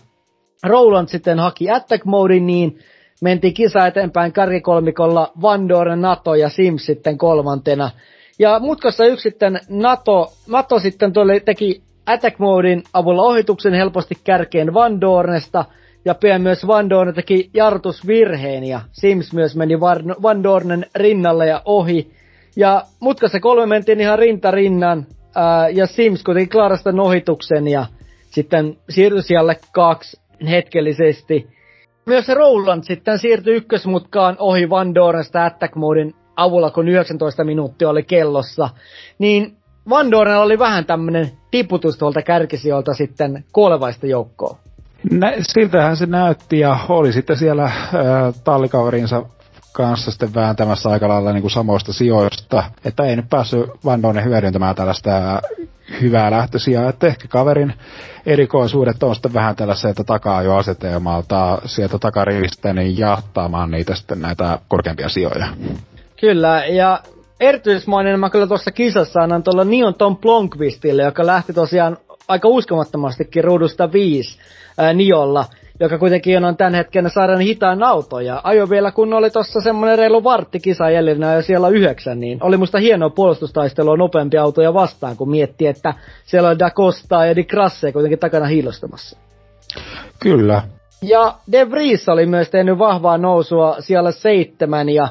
Roland sitten haki attack modin, niin mentiin kisa eteenpäin kärkikolmikolla Van Doren, Nato ja Sims sitten kolmantena. Ja mutkassa yksi sitten Nato, Nato sitten tuli, teki attack modin avulla ohituksen helposti kärkeen Van Dornesta, ja pian myös Van Dorn teki jarrutusvirheen, ja Sims myös meni Van Dornen rinnalle ja ohi. Ja mutkassa kolme mentiin ihan rinta rinnan, ää, ja Sims kuitenkin klarasta ohituksen, ja sitten siirtyi siellä kaksi hetkellisesti. Myös Roland sitten siirtyi ykkösmutkaan ohi Van Dornesta attack modin avulla, kun 19 minuuttia oli kellossa. Niin Van Dorn oli vähän tämmönen tiputus tuolta kärkisijoilta sitten kuolevaista joukkoa. Nä, siltähän se näytti ja oli sitten siellä äh, tallikaverinsa kanssa sitten vääntämässä aika lailla niin kuin samoista sijoista, että ei nyt päässyt Van Dornen hyödyntämään tällaista hyvää lähtösiä, että ehkä kaverin erikoisuudet on sitten vähän tällaiselta takaa jo asetelmalta sieltä takarivistä niin jahtaamaan niitä sitten näitä korkeampia sijoja. Kyllä, ja erityismainen mä kyllä tuossa kisassa annan tuolla Nion Tom Blomqvistille, joka lähti tosiaan aika uskomattomastikin ruudusta viisi ää, Niolla joka kuitenkin on tämän hetken sarjan hitaan auto. Ja ajo vielä, kun oli tuossa semmoinen reilu vartti kisa jäljellä ja siellä yhdeksän, niin oli musta hienoa puolustustaistelua nopeampi autoja vastaan, kun mietti, että siellä on Da Costa ja Di Grasse kuitenkin takana hiilostamassa. Kyllä. Ja De Vries oli myös tehnyt vahvaa nousua siellä seitsemän ja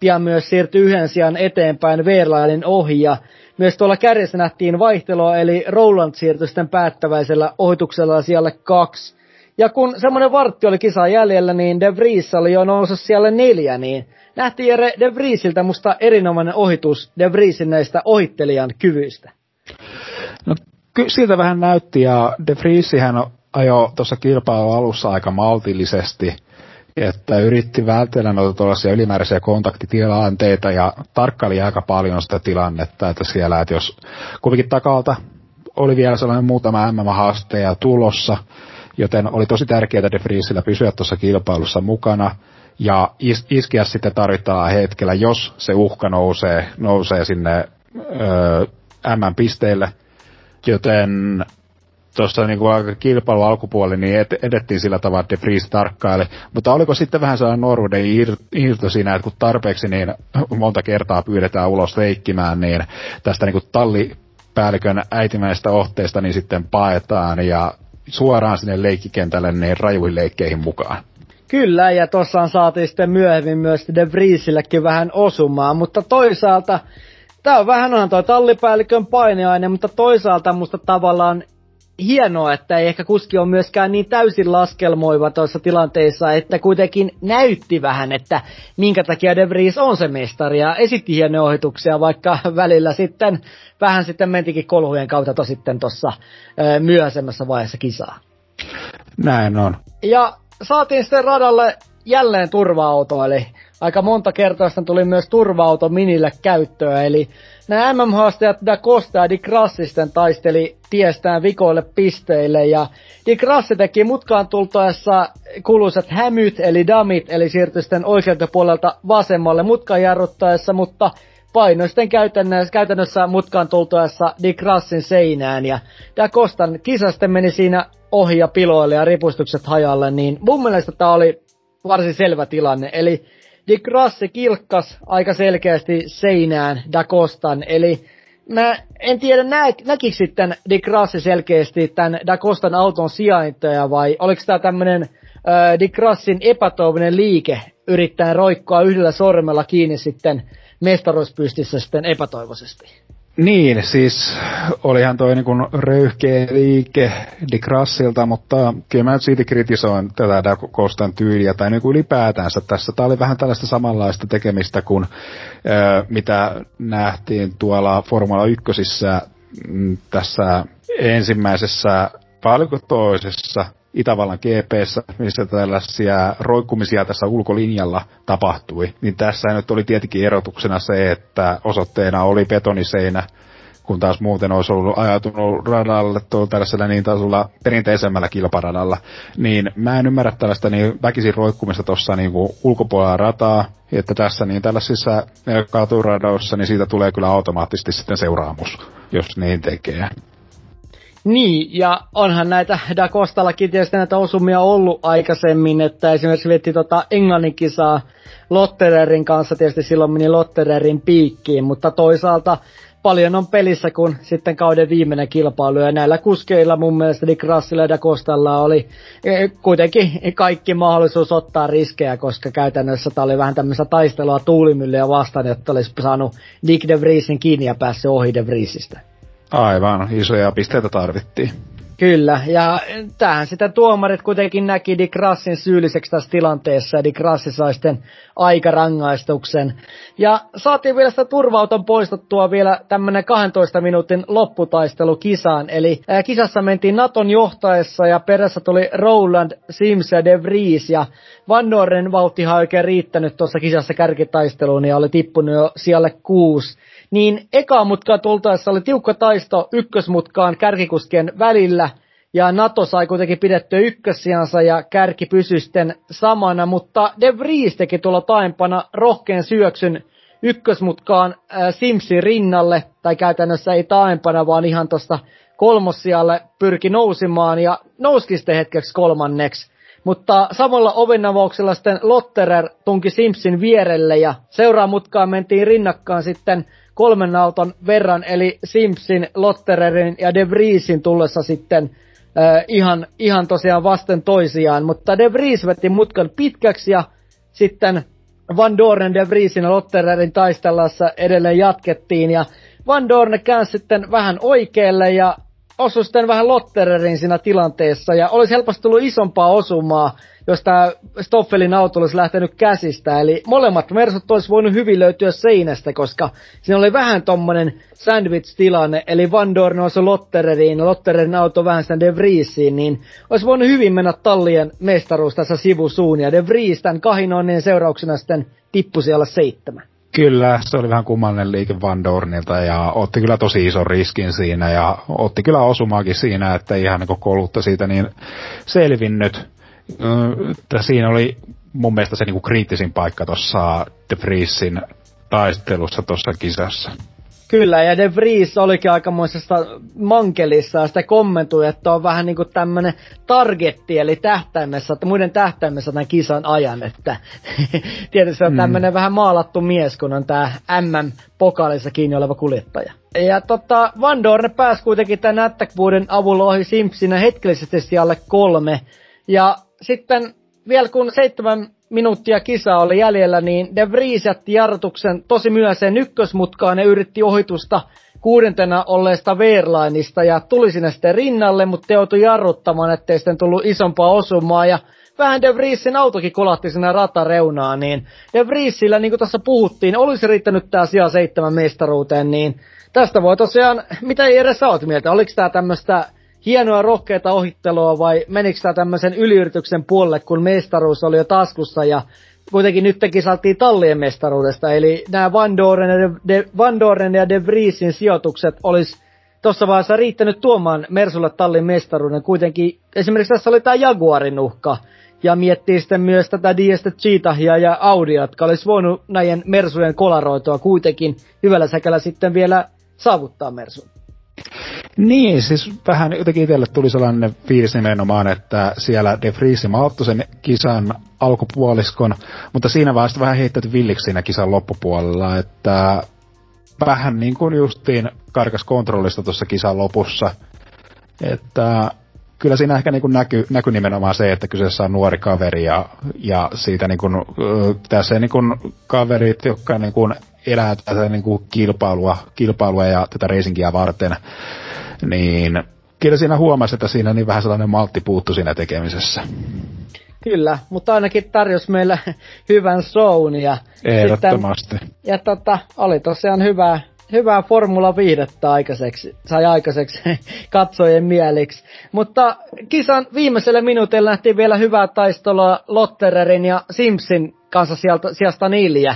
pian myös siirtyi yhden sijaan eteenpäin Verlailin ohi ja myös tuolla kärjessä nähtiin vaihtelua, eli Roland siirtyi sitten päättäväisellä ohituksella siellä kaksi. Ja kun semmoinen vartti oli kisa jäljellä, niin De Vries oli jo noussut siellä neljä, niin nähtiin Jere De Vriesiltä musta erinomainen ohitus De Vriesin näistä ohittelijan kyvyistä. No kyllä siltä vähän näytti, ja De Vriesihän ajoi tuossa kilpailun alussa aika maltillisesti, että yritti vältellä noita tuollaisia ylimääräisiä kontaktitilanteita ja tarkkaili aika paljon sitä tilannetta, että siellä, että jos kuitenkin takalta oli vielä sellainen muutama MM-haasteja tulossa, joten oli tosi tärkeää De Vriesillä pysyä tuossa kilpailussa mukana ja is- iskeä sitten tarvittavalla hetkellä, jos se uhka nousee, nousee sinne öö, M-pisteille, joten tuossa niin kuin kilpailu alkupuoli, niin ed- edettiin sillä tavalla, että De Vries tarkkaili. Mutta oliko sitten vähän sellainen ir- irto siinä, että kun tarpeeksi niin monta kertaa pyydetään ulos leikkimään, niin tästä niin kuin tallipäällikön äitimäistä ohteesta niin sitten paetaan ja suoraan sinne leikkikentälle niin rajuihin leikkeihin mukaan. Kyllä, ja tuossa saatiin sitten myöhemmin myös De Vriesillekin vähän osumaan, mutta toisaalta tämä on vähän onhan toi tallipäällikön paineaine, mutta toisaalta musta tavallaan hienoa, että ei ehkä kuski ole myöskään niin täysin laskelmoiva tuossa tilanteessa, että kuitenkin näytti vähän, että minkä takia De Vries on se mestari ja esitti hienoja ohituksia, vaikka <laughs> välillä sitten vähän sitten mentikin kolhujen kautta sitten tuossa myöhäisemmässä vaiheessa kisaa. Näin on. Ja saatiin sitten radalle jälleen turva-auto, eli aika monta kertaa sitten tuli myös turva-auto minille käyttöä, eli nämä MM-haastajat Da Costa ja Di Grassi sitten taisteli tiestään vikoille pisteille, ja Di Grassi teki mutkaan tultaessa kuuluisat hämyt, eli damit, eli siirtyi sitten oikealta puolelta vasemmalle mutkan jarruttaessa, mutta painoi sitten käytännössä, käytännössä mutkaan tultaessa Di Grassin seinään, ja Da Costan kisa sitten meni siinä ohi ja piloille ja ripustukset hajalle, niin mun mielestä tämä oli varsin selvä tilanne. Eli Di Grassi kilkkas aika selkeästi seinään Da Costan, eli mä en tiedä nä, näkikö sitten Di Grassi selkeästi tämän Da Costan auton sijaintoja vai oliko tämä tämmöinen äh, Di Grassin epätoivinen liike yrittää roikkoa yhdellä sormella kiinni sitten mestaruuspystissä sitten epätoivoisesti? Niin, siis olihan toi niin röyhkeä liike Dick mutta kyllä mä nyt siitä kritisoin tätä Da Costan tyyliä, tai niin kuin ylipäätänsä tässä. Tämä oli vähän tällaista samanlaista tekemistä kuin mitä nähtiin tuolla Formula 1 mm, tässä ensimmäisessä, paljonko toisessa Itävallan GPssä, missä tällaisia roikkumisia tässä ulkolinjalla tapahtui, niin tässä nyt oli tietenkin erotuksena se, että osoitteena oli betoniseinä, kun taas muuten olisi ollut ajatunut radalle tuolla tällaisella niin tasolla perinteisemmällä kilparadalla, niin mä en ymmärrä tällaista niin väkisin roikkumista tuossa niin ulkopuolella rataa, että tässä niin tällaisissa katuradoissa, niin siitä tulee kyllä automaattisesti sitten seuraamus, jos niin tekee. Niin, ja onhan näitä Da Costallakin tietysti näitä osumia ollut aikaisemmin, että esimerkiksi vietti tota Englannin kisaa Lottererin kanssa, tietysti silloin meni Lottererin piikkiin, mutta toisaalta paljon on pelissä, kun sitten kauden viimeinen kilpailu, ja näillä kuskeilla mun mielestä Dick Russell ja Da Costalla oli e, kuitenkin kaikki mahdollisuus ottaa riskejä, koska käytännössä tämä oli vähän tämmöistä taistelua tuulimyllyä vastaan, että olisi saanut Dick De Vriesin kiinni ja päässyt ohi De Vriesistä. Aivan, isoja pisteitä tarvittiin. Kyllä, ja tähän sitä tuomarit kuitenkin näki Dick Rassin syylliseksi tässä tilanteessa, ja Dick Rassi sai sitten aikarangaistuksen. Ja saatiin vielä sitä turvauton poistettua vielä tämmönen 12 minuutin lopputaistelu kisaan, eli kisassa mentiin Naton johtaessa, ja perässä tuli Roland, Sims ja De Vries, ja Van Noren vauhtihan oikein riittänyt tuossa kisassa kärkitaisteluun, ja oli tippunut jo siellä kuusi niin eka mutkaa tultaessa oli tiukka taisto ykkösmutkaan kärkikuskien välillä, ja Nato sai kuitenkin pidettyä ykkössiansa ja kärki pysyi sitten samana, mutta De Vries teki tuolla taempana rohkeen syöksyn ykkösmutkaan äh, Simsin rinnalle, tai käytännössä ei taempana, vaan ihan tuosta kolmossialle pyrki nousimaan ja nouski sitten hetkeksi kolmanneksi. Mutta samalla ovenavauksella sitten Lotterer tunki Simpsin vierelle ja seuraamutkaan mentiin rinnakkaan sitten kolmen auton verran, eli Simpsin, Lottererin ja De Vriesin tullessa sitten äh, ihan, ihan tosiaan vasten toisiaan, mutta De Vries veti mutkan pitkäksi ja sitten Van Dornen, De Vriesin ja Lottererin taistellassa edelleen jatkettiin. Ja Van Dorne käänsi sitten vähän oikealle ja osui sitten vähän Lottererin siinä tilanteessa ja olisi helposti tullut isompaa osumaa, jos tämä Stoffelin auto olisi lähtenyt käsistä. Eli molemmat Mersut olisi voinut hyvin löytyä seinästä, koska siinä oli vähän tommonen sandwich-tilanne, eli Van Dorn olisi Lottereriin, Lottererin auto vähän sitä De Vriesiin, niin olisi voinut hyvin mennä tallien mestaruus tässä sivusuun, ja De Vries tämän kahinoinnin seurauksena sitten tippui siellä seitsemän. Kyllä, se oli vähän kummallinen liike Van Dornilta ja otti kyllä tosi ison riskin siinä ja otti kyllä osumaakin siinä, että ihan niin kolutta siitä niin selvinnyt. Että siinä oli mun mielestä se niin kriittisin paikka tuossa De Vriesin taistelussa tuossa kisassa. Kyllä, ja De Vries olikin aikamoisessa mankelissa ja sitä kommentui, että on vähän niin kuin tämmöinen targetti, eli tähtäimessä, että muiden tähtäimessä tämän kisan ajan, että <laughs> tietysti on mm. tämmöinen vähän maalattu mies, kun on tämä MM-pokaalissa kiinni oleva kuljettaja. Ja tota, Van Dorne pääsi kuitenkin tämän attack avulla ohi Simpsonina hetkellisesti alle kolme, ja sitten vielä kun seitsemän minuuttia kisa oli jäljellä, niin De Vries jätti jarrutuksen tosi myöhäiseen ykkösmutkaan ja yritti ohitusta kuudentena olleesta Verlainista ja tuli sinne sitten rinnalle, mutta joutui jarruttamaan, ettei sitten tullut isompaa osumaa. Ja vähän De Vriesin autokin kolahti sinne ratareunaan, niin De Vriesillä, niin kuin tässä puhuttiin, olisi riittänyt tämä sija seitsemän mestaruuteen, niin tästä voi tosiaan, mitä ei edes oot mieltä, oliko tämä tämmöistä hienoa rohkeita ohittelua vai menikö tämä tämmöisen yliyrityksen puolelle, kun mestaruus oli jo taskussa ja kuitenkin nyt saatiin tallien mestaruudesta, eli nämä Van Doren ja De, Van Doren ja De Vriesin sijoitukset olisi tuossa vaiheessa riittänyt tuomaan Mersulle tallin mestaruuden. Kuitenkin esimerkiksi tässä oli tämä Jaguarin uhka, ja miettii sitten myös tätä Diestä Cheetahia ja Audia, jotka olisi voinut näiden Mersujen kolaroitua kuitenkin hyvällä säkällä sitten vielä saavuttaa Mersun. Niin, siis vähän jotenkin itselle tuli sellainen fiilis nimenomaan, että siellä De Vries malttu sen kisan alkupuoliskon, mutta siinä vaiheessa vähän heittäytyi villiksi siinä kisan loppupuolella, että vähän niin kuin justiin karkas kontrollista tuossa kisan lopussa. Että kyllä siinä ehkä niin näkyy, näky nimenomaan se, että kyseessä on nuori kaveri ja, ja siitä niin kuin, tässä niin kuin kaverit, jotka niin kuin elää tätä niin kuin kilpailua, kilpailua ja tätä reisinkiä varten, niin kyllä siinä huomasi, että siinä niin vähän sellainen maltti puuttu siinä tekemisessä. Kyllä, mutta ainakin tarjosi meille <laughs> hyvän shown ja Ehdottomasti. Sitten, ja tota, oli tosiaan hyvää, hyvää Formula viihdettä aikaiseksi, sai aikaiseksi <laughs> katsojien mieliksi. Mutta kisan viimeisellä minuutilla nähtiin vielä hyvää taistelua Lottererin ja Simpsin kanssa sieltä, sijasta Nilja.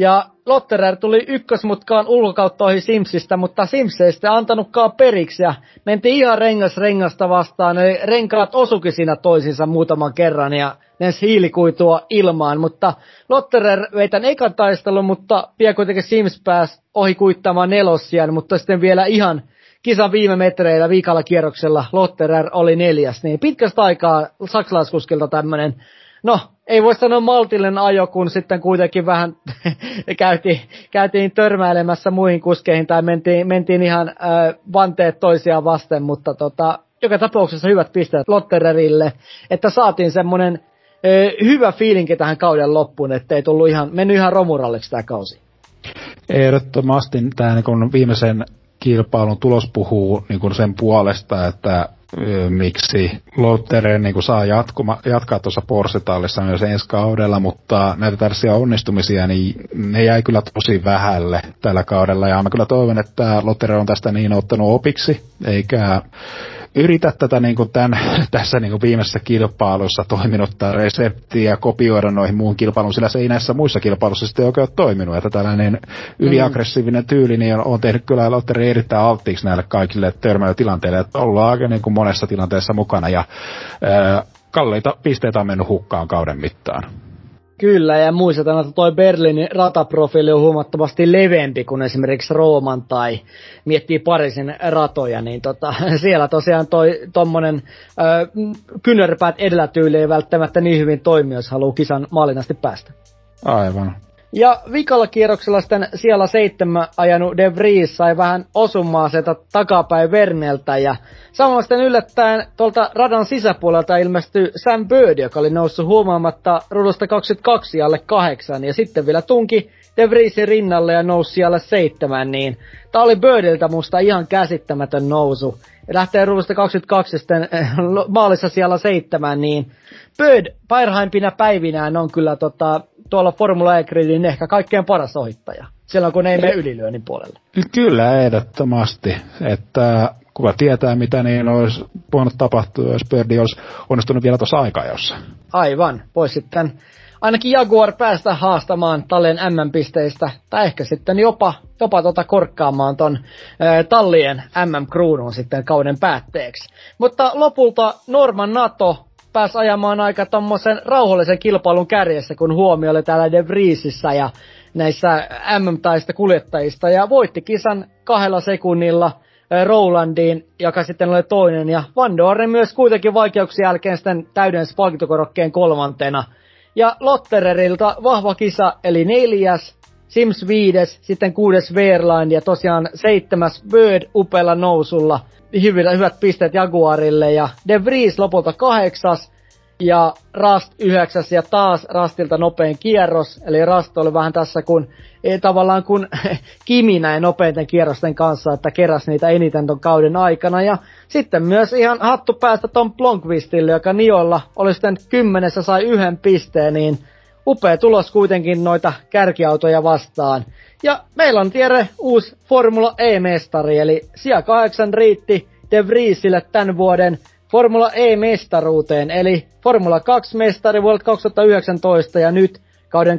Ja Lotterer tuli ykkösmutkaan ulkokautta ohi Simsistä, mutta Sims ei sitten antanutkaan periksi ja mentiin ihan rengas rengasta vastaan. Eli renkaat osukin siinä toisinsa muutaman kerran ja ne hiilikuitua ilmaan, mutta Lotterer vei tämän ekan taistelun, mutta pian kuitenkin Sims pääsi ohi kuittamaan nelossian, mutta sitten vielä ihan kisan viime metreillä viikalla kierroksella Lotterer oli neljäs, niin pitkästä aikaa saksalaiskuskilta tämmöinen no, ei voi sanoa maltillinen ajo, kun sitten kuitenkin vähän <laughs> käytiin, käytiin törmäilemässä muihin kuskeihin tai mentiin, mentiin ihan äh, vanteet toisiaan vasten, mutta tota, joka tapauksessa hyvät pisteet Lottererille, että saatiin semmoinen hyvä fiilinki tähän kauden loppuun, ettei tullut ihan, mennyt ihan romuralliksi tämä kausi. Ehdottomasti tämä niin viimeisen kilpailun tulos puhuu niin sen puolesta, että miksi Lottere niin saa jatkuma, jatkaa tuossa Porsche-tallissa myös ensi kaudella, mutta näitä tällaisia onnistumisia, niin ne jäi kyllä tosi vähälle tällä kaudella, ja mä kyllä toivon, että Lottere on tästä niin ottanut opiksi, eikä yritä tätä niin kuin tämän, <laughs> tässä niin kuin viimeisessä kilpailussa toiminutta reseptiä kopioida noihin muun kilpailuun, sillä se ei näissä muissa kilpailuissa sitten oikein ole toiminut. Että tällainen yliaggressiivinen tyyli niin on, on tehnyt kyllä Lotteri erittäin alttiiksi näille kaikille törmäilytilanteille, että ollaan aika niin kuin monessa tilanteessa mukana ja ää, kalliita pisteitä on mennyt hukkaan kauden mittaan. Kyllä, ja muistetaan, että toi Berliinin rataprofiili on huomattavasti leveämpi kuin esimerkiksi Rooman tai miettii Pariisin ratoja, niin tota, <laughs> siellä tosiaan toi tommonen ö, kynärpäät edellä tyyli ei välttämättä niin hyvin toimi, jos haluaa kisan maalin asti päästä. Aivan. Ja vikalla kierroksella sitten siellä seitsemän ajanut De Vries sai vähän osumaa sieltä takapäin Verneltä ja samalla sitten yllättäen tuolta radan sisäpuolelta ilmestyi Sam Bird, joka oli noussut huomaamatta rudusta 22 alle kahdeksan ja sitten vielä tunki De Vriesin rinnalle ja nousi siellä seitsemän, niin tää oli Birdiltä musta ihan käsittämätön nousu. Ja lähtee rudusta 22 sitten äh, maalissa siellä seitsemän, niin Bird parhaimpina päivinään on kyllä tota, tuolla Formula e ehkä kaikkein paras ohittaja. Silloin kun ne ei mene ylilyönnin puolelle. Kyllä, ehdottomasti. Että kuka tietää, mitä niin olisi voinut tapahtua, jos Birdi olisi onnistunut vielä tuossa aikajossa. Aivan. Voisi sitten ainakin Jaguar päästä haastamaan tallen M-pisteistä, tai ehkä sitten jopa, jopa tota korkkaamaan ton ä, tallien MM-kruunun sitten kauden päätteeksi. Mutta lopulta Norman Nato pääsi ajamaan aika tommosen rauhallisen kilpailun kärjessä, kun huomio oli täällä De Vriesissä ja näissä MM-taista kuljettajista, ja voitti kisan kahdella sekunnilla Rolandiin, joka sitten oli toinen, ja Van Doren myös kuitenkin vaikeuksien jälkeen sitten täyden palkintokorokkeen kolmantena. Ja Lottererilta vahva kisa, eli neljäs, Sims viides, sitten kuudes Verline ja tosiaan seitsemäs Bird upella nousulla – hyvillä, hyvät pisteet Jaguarille ja De Vries lopulta kahdeksas ja Rast yhdeksäs ja taas Rastilta nopein kierros. Eli Rast oli vähän tässä kun ei tavallaan kun <laughs> Kimi näin nopeiten kierrosten kanssa, että keräs niitä eniten ton kauden aikana. Ja sitten myös ihan hattu päästä ton Blomqvistille, joka Niolla oli sitten kymmenessä sai yhden pisteen, niin upea tulos kuitenkin noita kärkiautoja vastaan. Ja meillä on tiedä uusi Formula E-mestari, eli sija kahdeksan riitti De Vriesille tämän vuoden Formula E-mestaruuteen, eli Formula 2-mestari vuodelta 2019 ja nyt kauden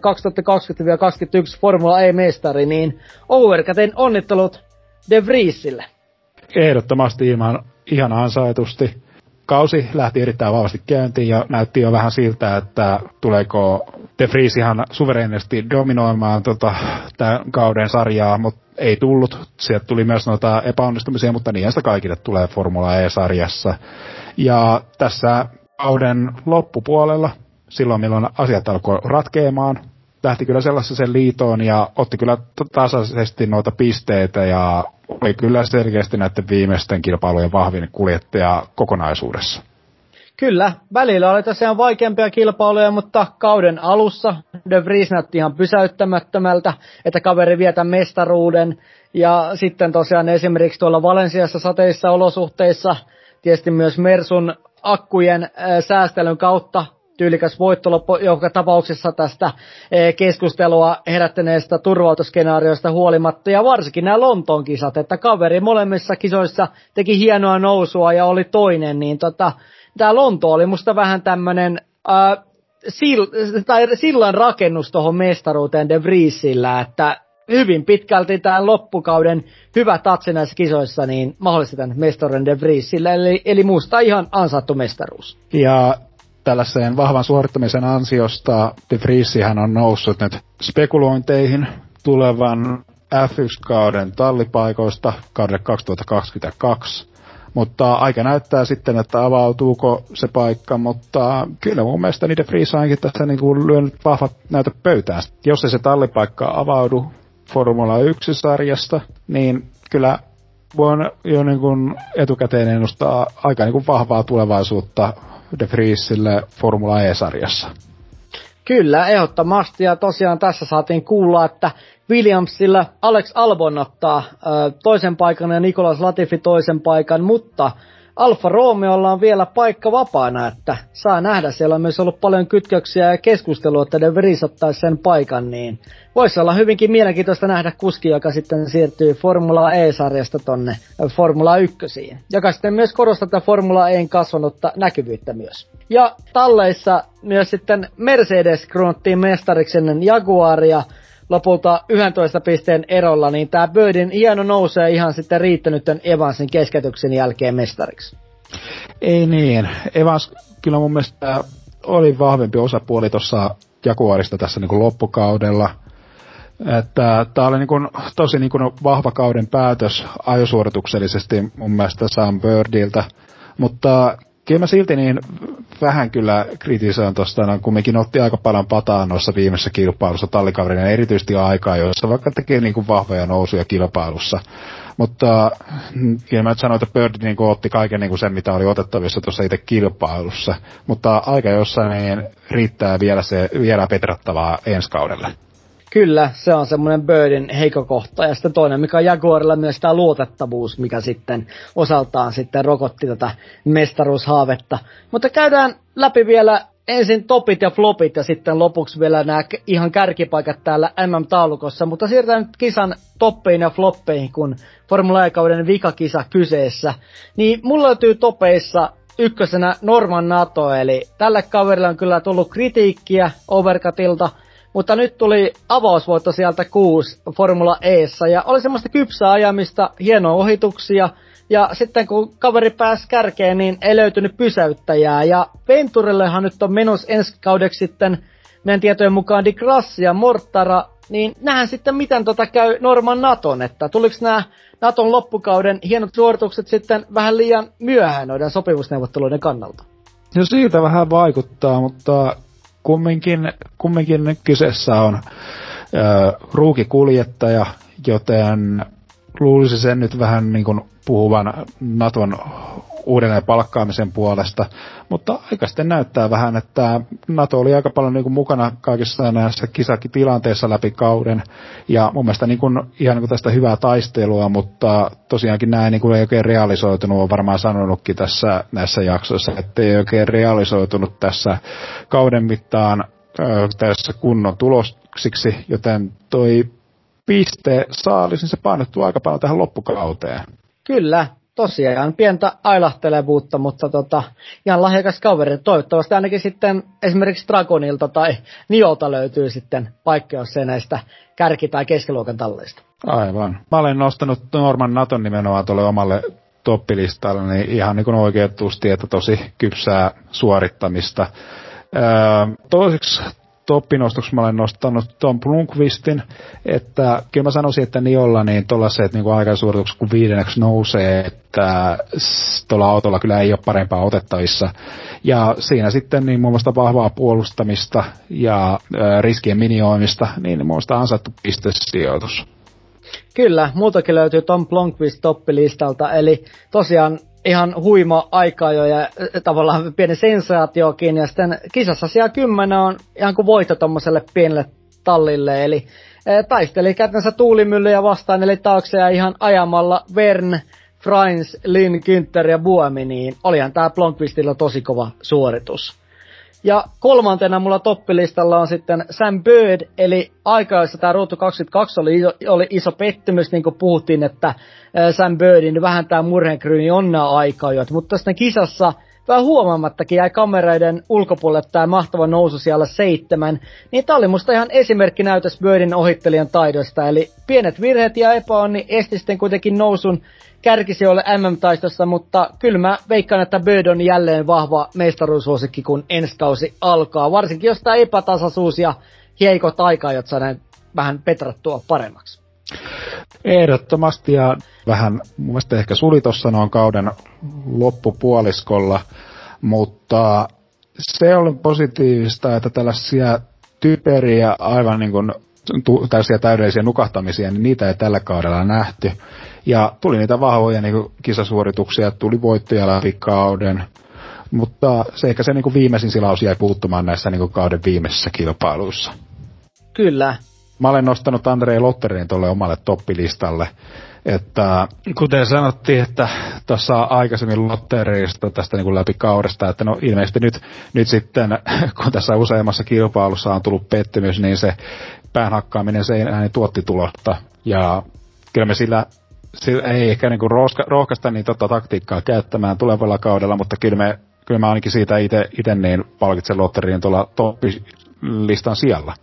2020-2021 Formula E-mestari, niin overkäteen onnittelut De Vriesille. Ehdottomasti ihan, ihan ansaitusti. Kausi lähti erittäin vahvasti käyntiin ja näytti jo vähän siltä, että tuleeko De Vries ihan suvereenisti dominoimaan tota, tämän kauden sarjaa, mutta ei tullut. Sieltä tuli myös noita epäonnistumisia, mutta niinhän sitä kaikille tulee Formula E-sarjassa. Ja tässä kauden loppupuolella, silloin milloin asiat alkoi ratkeamaan, lähti kyllä sellaisen liitoon ja otti kyllä tasaisesti noita pisteitä ja oli kyllä selkeästi näiden viimeisten kilpailujen vahvin kuljettaja kokonaisuudessa. Kyllä, välillä oli tosiaan vaikeampia kilpailuja, mutta kauden alussa De Vries näytti ihan pysäyttämättömältä, että kaveri vietä mestaruuden. Ja sitten tosiaan esimerkiksi tuolla Valensiassa sateissa olosuhteissa, tietysti myös Mersun akkujen säästelyn kautta tyylikäs voittoloppu joka tapauksessa tästä keskustelua herättäneestä turvautoskenaarioista huolimatta. Ja varsinkin nämä Lontoon kisat, että kaveri molemmissa kisoissa teki hienoa nousua ja oli toinen, niin tota, tämä Lonto oli musta vähän tämmöinen äh, sil, tai sillan rakennus tuohon mestaruuteen De Vriesillä, että hyvin pitkälti tämän loppukauden hyvä tatsi näissä kisoissa, niin mahdollistetaan mestaruuden De Vriesille, eli, eli musta ihan ansattu mestaruus. Ja tällaisen vahvan suorittamisen ansiosta De Vriesihän on noussut nyt spekulointeihin tulevan F1-kauden tallipaikoista kaudelle 2022. Mutta aika näyttää sitten, että avautuuko se paikka, mutta kyllä mun mielestä niiden Freeze ainakin tässä niin kuin lyönyt vahvat näytö pöytään. Jos ei se tallipaikka avaudu Formula 1-sarjasta, niin kyllä voin jo niin kuin etukäteen ennustaa aika niin kuin vahvaa tulevaisuutta De Vriesille Formula E-sarjassa. Kyllä, ehdottomasti. Ja tosiaan tässä saatiin kuulla, että Williamsilla Alex Albon ottaa ö, toisen paikan ja Nikolas Latifi toisen paikan, mutta Alfa Romeolla on vielä paikka vapaana, että saa nähdä. Siellä on myös ollut paljon kytköksiä ja keskustelua, että De Vries ottaisi sen paikan, niin voisi olla hyvinkin mielenkiintoista nähdä kuski, joka sitten siirtyy Formula E-sarjasta tonne Formula 1, joka sitten myös korostaa tätä Formula E'n kasvanutta näkyvyyttä myös. Ja talleissa myös sitten Mercedes kruunattiin mestariksi ennen Jaguaria, lopulta 11 pisteen erolla, niin tämä Birdin hieno nousee ihan sitten riittänyt tämän Evansin keskeytyksen jälkeen mestariksi. Ei niin. Evans kyllä mun mielestä oli vahvempi osapuoli tuossa Jaguarista tässä niin kuin loppukaudella. Että tämä oli niin kuin, tosi niin kuin vahva kauden päätös ajosuorituksellisesti mun mielestä Sam Birdiltä, mutta kyllä mä silti niin vähän kyllä kritisoin tuosta, no, kun mekin otti aika paljon pataa noissa viimeisissä kilpailussa tallikaverina, erityisesti aikaa, joissa vaikka tekee niin kuin vahvoja nousuja kilpailussa. Mutta mm, kyllä mä sanoin, että Bird niin kuin otti kaiken niin kuin sen, mitä oli otettavissa tuossa itse kilpailussa. Mutta aika jossain niin riittää vielä se vielä petrattavaa ensi kaudelle. Kyllä, se on semmoinen Birdin heikko kohta. Ja sitten toinen, mikä on Jaguarilla myös tämä luotettavuus, mikä sitten osaltaan sitten rokotti tätä mestaruushaavetta. Mutta käydään läpi vielä ensin topit ja flopit ja sitten lopuksi vielä nämä ihan kärkipaikat täällä MM-taulukossa. Mutta siirrytään nyt kisan toppeihin ja floppeihin, kun Formula E-kauden vikakisa kyseessä. Niin mulla löytyy topeissa ykkösenä Norman Nato, eli tälle kaverille on kyllä tullut kritiikkiä Overcutilta – mutta nyt tuli avausvoitto sieltä kuusi Formula Eessä ja oli semmoista kypsää ajamista, hienoa ohituksia. Ja sitten kun kaveri pääsi kärkeen, niin ei löytynyt pysäyttäjää. Ja Venturellehan nyt on menossa ensi kaudeksi sitten meidän tietojen mukaan Di Grassi ja Mortara. Niin nähdään sitten, miten tota käy Norman Naton, että tuliko nämä Naton loppukauden hienot suoritukset sitten vähän liian myöhään noiden sopimusneuvotteluiden kannalta? No siitä vähän vaikuttaa, mutta kumminkin, kumminkin kyseessä on ö, ruukikuljettaja, joten luulisi sen nyt vähän niin kuin puhuvan Naton uudelleen palkkaamisen puolesta, mutta aika sitten näyttää vähän, että NATO oli aika paljon niin kuin mukana kaikissa näissä kisakitilanteissa läpi kauden, ja mun mielestä niin kuin, ihan niin kuin tästä hyvää taistelua, mutta tosiaankin näin niin kuin ei oikein realisoitunut, on varmaan sanonutkin tässä näissä jaksoissa, että ei oikein realisoitunut tässä kauden mittaan tässä kunnon tuloksiksi, joten toi piste saalis, niin se painottuu aika paljon tähän loppukauteen. Kyllä, tosiaan pientä ailahtelevuutta, mutta tota, ihan lahjakas kaveri. Toivottavasti ainakin sitten esimerkiksi Dragonilta tai Niolta löytyy sitten paikka, jos se näistä kärki- tai keskiluokan talleista. Aivan. Mä olen nostanut Norman Naton nimenomaan tuolle omalle toppilistalla, niin ihan niin oikeutusti, että tosi kypsää suorittamista. Öö, toiseksi toppinostoksi mä olen nostanut Tom Blomqvistin, että kyllä mä sanoisin, että Niolla niin tuollaiset niin aikasuoritukset kun viidenneksi nousee, että tuolla autolla kyllä ei ole parempaa otettavissa. Ja siinä sitten niin muun muassa vahvaa puolustamista ja ää, riskien minioimista, niin muun muassa ansaittu pistesijoitus. Kyllä, muutakin löytyy Tom Blomqvist toppilistalta, eli tosiaan ihan huima aika jo ja tavallaan pieni sensaatiokin. Ja sitten kisassa siellä kymmenen on ihan kuin voitto tuommoiselle pienelle tallille. Eli e, taisteli kätensä tuulimyllyjä vastaan, eli taakse ja ihan ajamalla Vern, Frans, Lin, Günther ja Buemi, niin olihan tämä Blomqvistilla tosi kova suoritus. Ja kolmantena mulla toppilistalla on sitten Sam Bird, eli aika, jossa tämä Ruutu 22 oli iso, oli iso pettymys, niin kuin puhuttiin, että Sam Birdin vähän tämä murhenkryyni on nämä aikajot, mutta sitten kisassa vähän huomaamattakin jäi kameroiden ulkopuolelle tämä mahtava nousu siellä seitsemän, niin tämä oli musta ihan esimerkkinäytös Birdin ohittelijan taidosta, eli pienet virheet ja epäonni esti sitten kuitenkin nousun kärkisijoille MM-taistossa, mutta kyllä mä veikkaan, että Bird on jälleen vahva mestaruussuosikki, kun ensi kausi alkaa. Varsinkin jos tämä epätasaisuus ja heikot aikajot saadaan vähän petrattua paremmaksi. Ehdottomasti ja vähän mun mielestä ehkä suli tuossa noin kauden loppupuoliskolla, mutta se on positiivista, että tällaisia typeriä aivan niin kuin tällaisia täydellisiä nukahtamisia, niin niitä ei tällä kaudella nähty. Ja tuli niitä vahvoja niin kuin kisasuorituksia, tuli voittoja läpi kauden, mutta se ehkä se niin kuin viimeisin silaus jäi puuttumaan näissä niin kuin kauden viimeisissä kilpailuissa. Kyllä. Mä olen nostanut Andrei Lotterin tuolle omalle toppilistalle. Että kuten sanottiin, että tuossa aikaisemmin Lotterista tästä niin kuin läpi kaudesta, että no ilmeisesti nyt, nyt sitten, <laughs> kun tässä useammassa kilpailussa on tullut pettymys, niin se päänhakkaaminen se ei tuotti tulosta. Ja kyllä me sillä, sillä ei ehkä niin kuin rohka, rohkaista niin tota taktiikkaa käyttämään tulevalla kaudella, mutta kyllä me kyllä mä ainakin siitä itse niin palkitsen Lotterin tuolla toppilistan sijalla.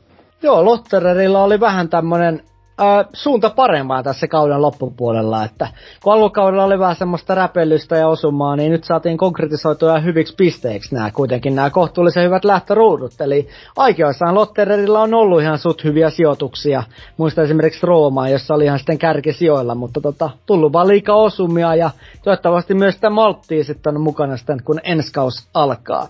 Joo, Lottererilla oli vähän tämmönen äh, suunta parempaa tässä kauden loppupuolella, että kun alkukaudella oli vähän semmoista räpellystä ja osumaa, niin nyt saatiin konkretisoitua hyviksi pisteiksi nämä kuitenkin nämä kohtuullisen hyvät lähtöruudut, eli aikeoissaan Lottererilla on ollut ihan sut hyviä sijoituksia, muista esimerkiksi Roomaa, jossa oli ihan sitten kärkisijoilla, mutta tota, tullut vaan liikaa osumia ja toivottavasti myös sitä malttia sitten on mukana sitten, kun enskaus alkaa.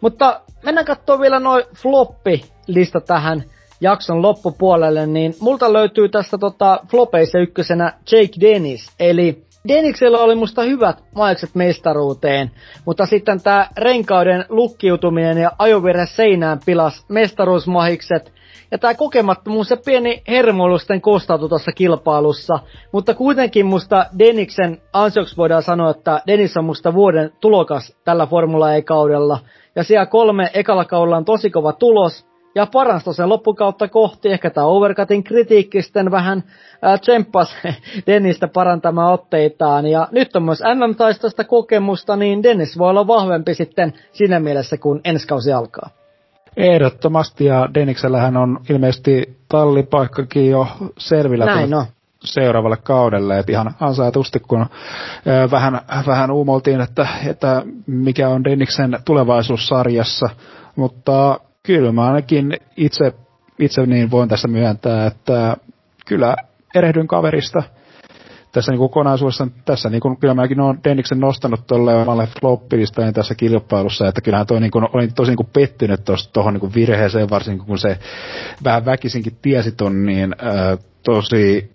Mutta mennään katsomaan vielä noin floppi-lista tähän jakson loppupuolelle, niin multa löytyy tästä tota, flopeissa ykkösenä Jake Dennis, eli Deniksellä oli musta hyvät maikset mestaruuteen, mutta sitten tämä renkauden lukkiutuminen ja ajovirhe seinään pilas mestaruusmahikset, ja tämä kokemattomuus ja pieni hermoilusten kostautui tuossa kilpailussa, mutta kuitenkin musta Deniksen ansioksi voidaan sanoa, että Denis on musta vuoden tulokas tällä Formula E-kaudella, ja siellä kolme ekalla kaudella on tosi kova tulos, ja paransi sen loppukautta kohti. Ehkä tämä Overcutin kritiikki sitten vähän äh, tsemppas <laughs> Dennistä parantamaan otteitaan. Ja nyt on myös MM-taistosta kokemusta, niin Dennis voi olla vahvempi sitten siinä mielessä, kun ensi kausi alkaa. Ehdottomasti, ja Denniksellähän on ilmeisesti tallipaikkakin jo selvillä Näin no. seuraavalle kaudelle. Et ihan ansaitusti, kun vähän, vähän uumoltiin, että, että mikä on Denniksen tulevaisuus sarjassa. Mutta kyllä mä ainakin itse, itse niin voin tässä myöntää, että kyllä erehdyn kaverista. Tässä niin kokonaisuudessa, tässä niin kuin, kyllä mäkin olen Denniksen nostanut tuolle omalle floppilistaan tässä kilpailussa, että kyllähän toi niin kuin, olin tosi niin kuin pettynyt tuohon niin virheeseen, varsinkin kun se vähän väkisinkin tiesi ton, niin äh, tosi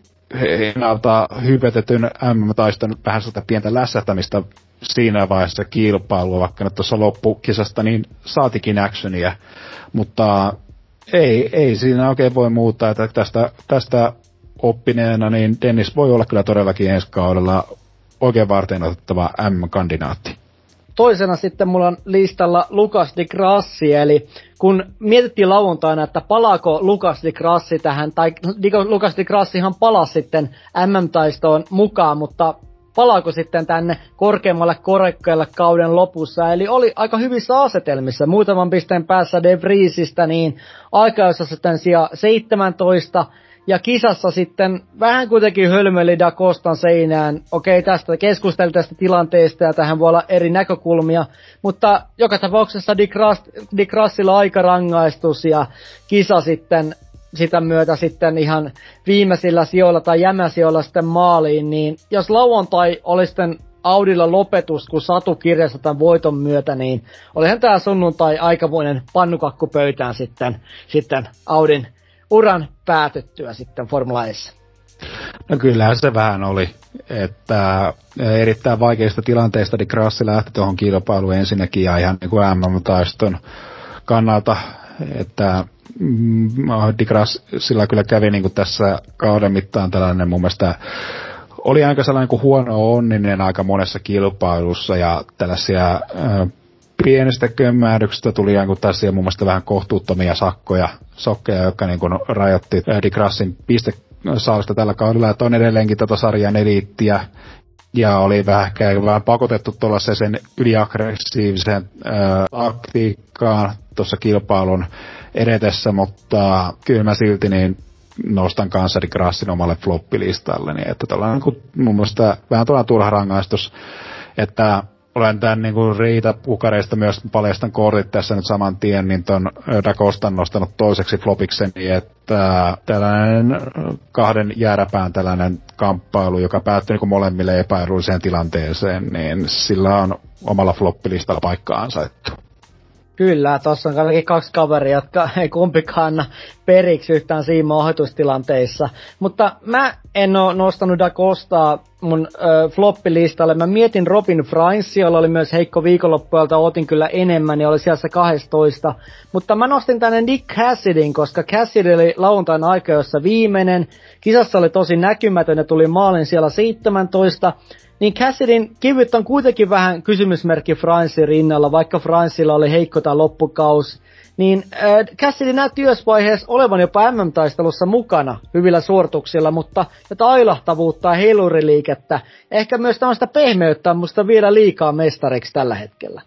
ennalta hypetetyn MM-taiston vähän sitä pientä lässähtämistä siinä vaiheessa kilpailua, vaikka nyt tuossa loppukisasta niin saatikin actionia, mutta ei, ei siinä oikein voi muuta, että tästä, tästä oppineena, niin Dennis voi olla kyllä todellakin ensi kaudella oikein varten otettava M-kandidaatti. Toisena sitten mulla on listalla Lukas de Grassi, eli kun mietittiin lauantaina, että palaako Lukas de Grassi tähän, tai Lukas de Grassihan palasi sitten MM-taistoon mukaan, mutta palaako sitten tänne korkeammalle korekkeelle kauden lopussa. Eli oli aika hyvissä asetelmissa. Muutaman pisteen päässä De Vriesistä, niin aikaisessa sitten sija 17. ja kisassa sitten vähän kuitenkin hölmöili Da Costan seinään. Okei, tästä keskusteli tästä tilanteesta ja tähän voi olla eri näkökulmia, mutta joka tapauksessa Dick, Russilla aika rangaistus ja kisa sitten sitä myötä sitten ihan viimeisillä sijoilla tai jämäsijoilla sitten maaliin, niin jos lauantai oli sitten Audilla lopetus, kun Satu kirjasi tämän voiton myötä, niin olihan tämä sunnuntai aikamoinen pannukakku pöytään sitten, sitten Audin uran päätettyä sitten Formula S. No kyllähän se vähän oli, että erittäin vaikeista tilanteista Di Grassi lähti tuohon kilpailuun ensinnäkin ja ihan niin kuin MM-taiston kannalta, että mm, Di Grassilla kyllä kävi niin kuin tässä kauden mittaan tällainen mun mielestä oli aika sellainen kuin huono onninen aika monessa kilpailussa ja tällaisia pienestä kömmähdyksestä tuli jonkun tässä mun mielestä vähän kohtuuttomia sakkoja, sokkeja, jotka niin kuin rajoitti Eddie Grassin pistesaalista tällä kaudella, että on edelleenkin tätä sarjan eliittiä, ja oli vähän, ehkä vähän pakotettu sen yliaggressiiviseen äh, aktiikkaan tuossa kilpailun edetessä, mutta kyllä mä silti niin nostan kanssa Grassin omalle floppilistalle, niin että tällainen niin mun mielestä vähän tuolla turha rangaistus, että olen tämän niin kuin Riita Pukareista myös paljastan kortit tässä nyt saman tien, niin ton Dakostan nostanut toiseksi flopikseni, että tällainen kahden jääräpään tällainen kamppailu, joka päättyi niin molemmille epäedulliseen tilanteeseen, niin sillä on omalla floppilistalla paikka ansaittu. Kyllä, tuossa on kaikki kaksi kaveria, jotka ei kumpikaan anna periksi yhtään siinä ohitustilanteissa. Mutta mä en oo nostanut Da Costaa mun ö, floppilistalle. Mä mietin Robin Frines, jolla oli myös heikko viikonloppu, jolta otin kyllä enemmän ja oli siellä 12. Mutta mä nostin tänne Nick Cassidin, koska Cassidy oli lauantain aika, jossa viimeinen. Kisassa oli tosi näkymätön ja tuli maalin siellä 17 niin Cassidin kivyt on kuitenkin vähän kysymysmerkki Fransin rinnalla, vaikka Fransilla oli heikko tämä loppukaus. Niin äh, Cassidy näytti vaiheessa olevan jopa MM-taistelussa mukana hyvillä suorituksilla, mutta tätä ailahtavuutta ja heiluriliikettä, ehkä myös tämmöistä pehmeyttä on musta vielä liikaa mestariksi tällä hetkellä.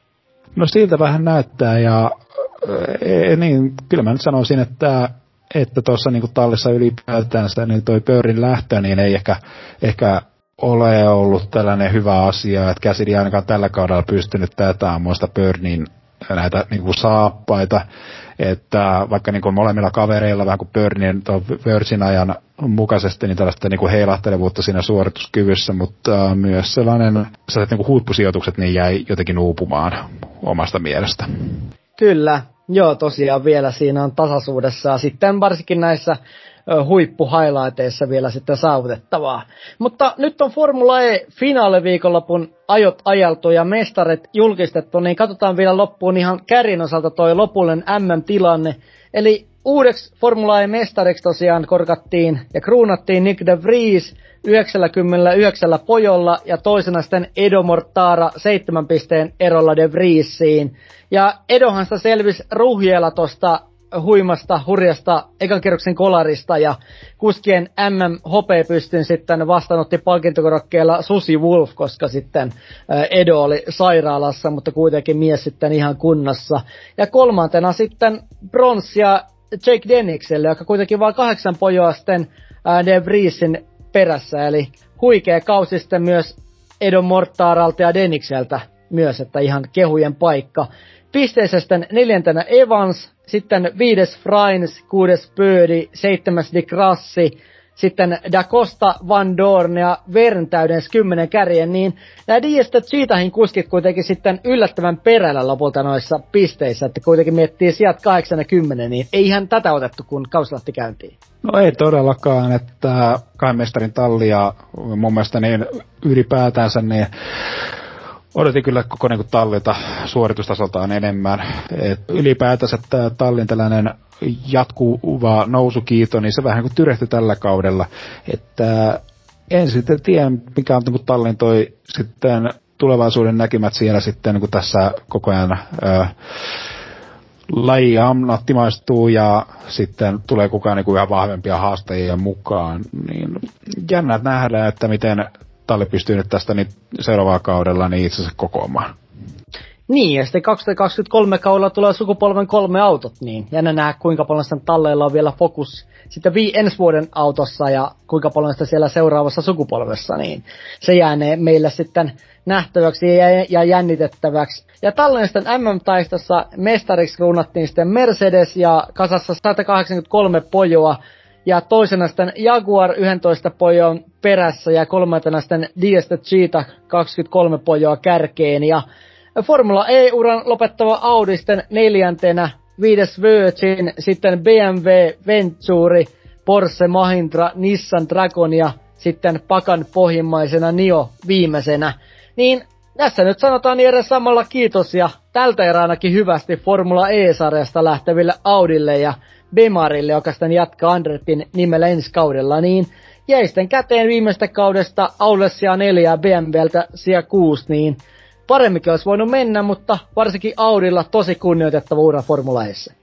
No siltä vähän näyttää ja e, niin, kyllä mä nyt sanoisin, että että tuossa niin tallissa ylipäätään niin toi pöyrin lähtö, niin ei ehkä, ehkä ole ollut tällainen hyvä asia, että käsidi ainakaan tällä kaudella pystynyt tätä aamuista Burnin näitä niin kuin saappaita, että vaikka niin kuin molemmilla kavereilla vähän kuin Burnin Pörsin ajan mukaisesti niin tällaista niin kuin heilahtelevuutta siinä suorituskyvyssä, mutta myös sellainen sellaiset niin kuin huippusijoitukset niin jäi jotenkin uupumaan omasta mielestä. Kyllä, joo tosiaan vielä siinä on tasaisuudessa. Sitten varsinkin näissä huippuhighlighteissa vielä sitten saavutettavaa. Mutta nyt on Formula E finaaliviikonlopun ajot ajaltu ja mestaret julkistettu, niin katsotaan vielä loppuun ihan kärin osalta toi lopullinen MM-tilanne. Eli uudeksi Formula E-mestariksi tosiaan korkattiin ja kruunattiin Nick de Vries 99 pojolla ja toisena sitten Edo Mortara 7 pisteen erolla de Vriesiin. Ja Edohan selvisi ruhjella tuosta huimasta, hurjasta ekan kerroksen kolarista ja kuskien MM Hope pystyn sitten vastaanotti palkintokorokkeella Susi Wolf, koska sitten Edo oli sairaalassa, mutta kuitenkin mies sitten ihan kunnassa. Ja kolmantena sitten bronssia Jake Dennikselle, joka kuitenkin vain kahdeksan pojoa sitten De Vriesin perässä, eli huikea kausi sitten myös Edo Mortaaralta ja Dennikseltä myös, että ihan kehujen paikka. Pisteessä sitten neljäntenä Evans, sitten viides Frains, kuudes Pödi, seitsemäs Di Grassi, sitten Da Costa, Van Dorn ja Vern täydens kymmenen kärjen, niin nämä Diestä Cheetahin kuskit kuitenkin sitten yllättävän perällä lopulta noissa pisteissä, että kuitenkin miettii sijat 8 ja 10, niin ei ihan tätä otettu, kun kausilahti käyntiin. No ei todellakaan, että kahden mestarin tallia mun mielestä niin ylipäätänsä niin odotin kyllä koko niin tallilta suoritustasoltaan enemmän. Et ylipäätänsä tämä tallin tällainen jatkuva nousukiito, niin se vähän kuin tyrehtyi tällä kaudella. Että en sitten tiedä, mikä on niin tallin toi sitten tulevaisuuden näkymät siellä sitten niin tässä koko ajan ää, laji ammattimaistuu ja sitten tulee kukaan niin kuin ihan vahvempia haastajia mukaan. Niin jännät nähdään, että miten Talli pystyy nyt tästä niin seuraavaa kaudella niin itse asiassa kokoamaan. Niin, ja sitten 2023 kaudella tulee sukupolven kolme autot, niin jännä nähdä kuinka paljon sitten talleilla on vielä fokus sitten vii ensi vuoden autossa ja kuinka paljon sitä siellä seuraavassa sukupolvessa, niin se jäänee meille sitten nähtäväksi ja jännitettäväksi. Ja Tallinnan MM-taistossa mestariksi ruunattiin sitten Mercedes ja kasassa 183 pojoa, ja toisena sitten Jaguar 11 pojoa perässä ja kolmantena sitten Diesta Cheetah 23 pojoa kärkeen. Ja Formula E-uran lopettava Audi sitten neljäntenä, viides Virgin, sitten BMW Venturi, Porsche Mahindra, Nissan Dragon ja sitten Pakan pohjimmaisena Nio viimeisenä. Niin tässä nyt sanotaan Jere samalla kiitos ja tältä erää ainakin hyvästi Formula E-sarjasta lähteville Audille ja Bemarille, joka sitten jatkaa Andretin nimellä ensi kaudella, niin jäi sitten käteen viimeistä kaudesta Audille sija 4 ja BMWltä sija 6, niin paremminkin olisi voinut mennä, mutta varsinkin Audilla tosi kunnioitettava ura Formula Eessä.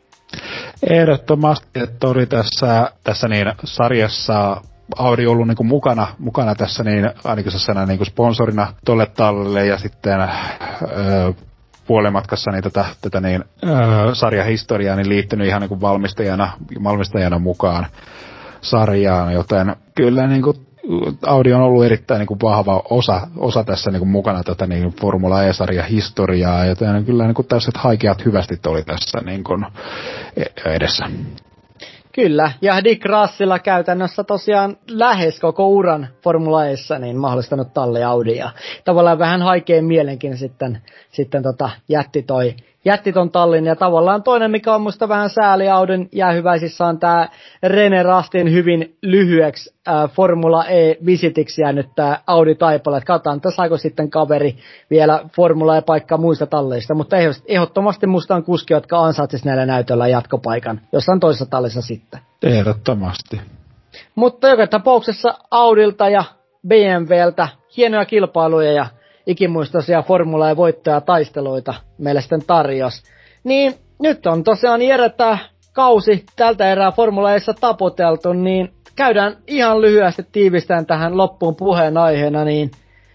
Ehdottomasti, että oli tässä, tässä niin sarjassa Audi ollut niin mukana, mukana tässä niin ainakin niin sponsorina tolle tallille ja sitten öö, puolimatkassa niin tätä, tätä niin, öö, sarjahistoriaa niin liittynyt ihan niin kuin valmistajana, valmistajana mukaan sarjaan, joten kyllä niin kuin Audi on ollut erittäin niin kuin vahva osa, osa tässä niin kuin mukana tätä niin Formula E-sarjan historiaa, joten kyllä niin kuin tällaiset haikeat hyvästi oli tässä niin kuin e-, edessä. Kyllä, ja Dick Russilla käytännössä tosiaan lähes koko uran Formula Eissa niin mahdollistanut talli Audi. Ja tavallaan vähän haikeen mielenkin sitten, sitten tota, jätti toi jätti ton tallin. Ja tavallaan toinen, mikä on musta vähän sääli Audin jäähyväisissä, on tämä Rene Rastin hyvin lyhyeksi äh, Formula E-visitiksi jäänyt tämä Audi Taipale. Että katsotaan, että saako sitten kaveri vielä Formula E-paikkaa muista talleista. Mutta ehdottomasti musta on kuski, jotka ansaitsisivat näillä näytöllä jatkopaikan jossain toisessa tallissa sitten. Ehdottomasti. Mutta joka tapauksessa Audilta ja BMWltä hienoja kilpailuja ja ikimuistoisia formula- ja voittajataisteluita meille sitten tarjos. Niin nyt on tosiaan Jere kausi tältä erää Formula Eissa tapoteltu, niin käydään ihan lyhyesti tiivistään tähän loppuun puheen aiheena, niin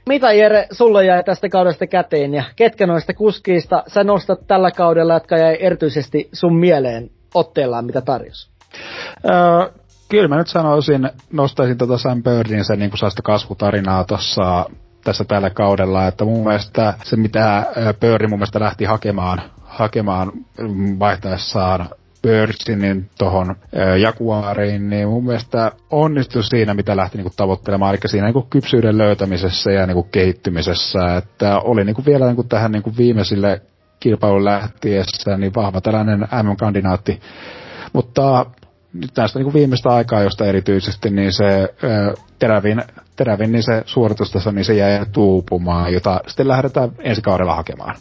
mitä Jere sulle jäi tästä kaudesta käteen ja ketkä noista kuskiista sä nostat tällä kaudella, jotka jäi erityisesti sun mieleen otteellaan, mitä tarjosi? Öö, kyllä mä nyt sanoisin, nostaisin tuota Sam Birdin sen niin kasvutarinaa tuossa tässä tällä kaudella, että mun mielestä se mitä Pörri mun mielestä lähti hakemaan, hakemaan vaihtaessaan Börsinin tuohon Jaguariin, niin mun mielestä onnistui siinä, mitä lähti niinku tavoittelemaan, eli siinä niinku kypsyyden löytämisessä ja niinku kehittymisessä, että oli niinku vielä niinku tähän niinku viimeisille kilpailun lähtiessä niin vahva tällainen MM-kandidaatti, mutta tästä niin viimeistä aikaa, josta erityisesti niin se terävin, terävin niin se suoritustaso, niin se jäi tuupumaan, jota sitten lähdetään ensi kaudella hakemaan.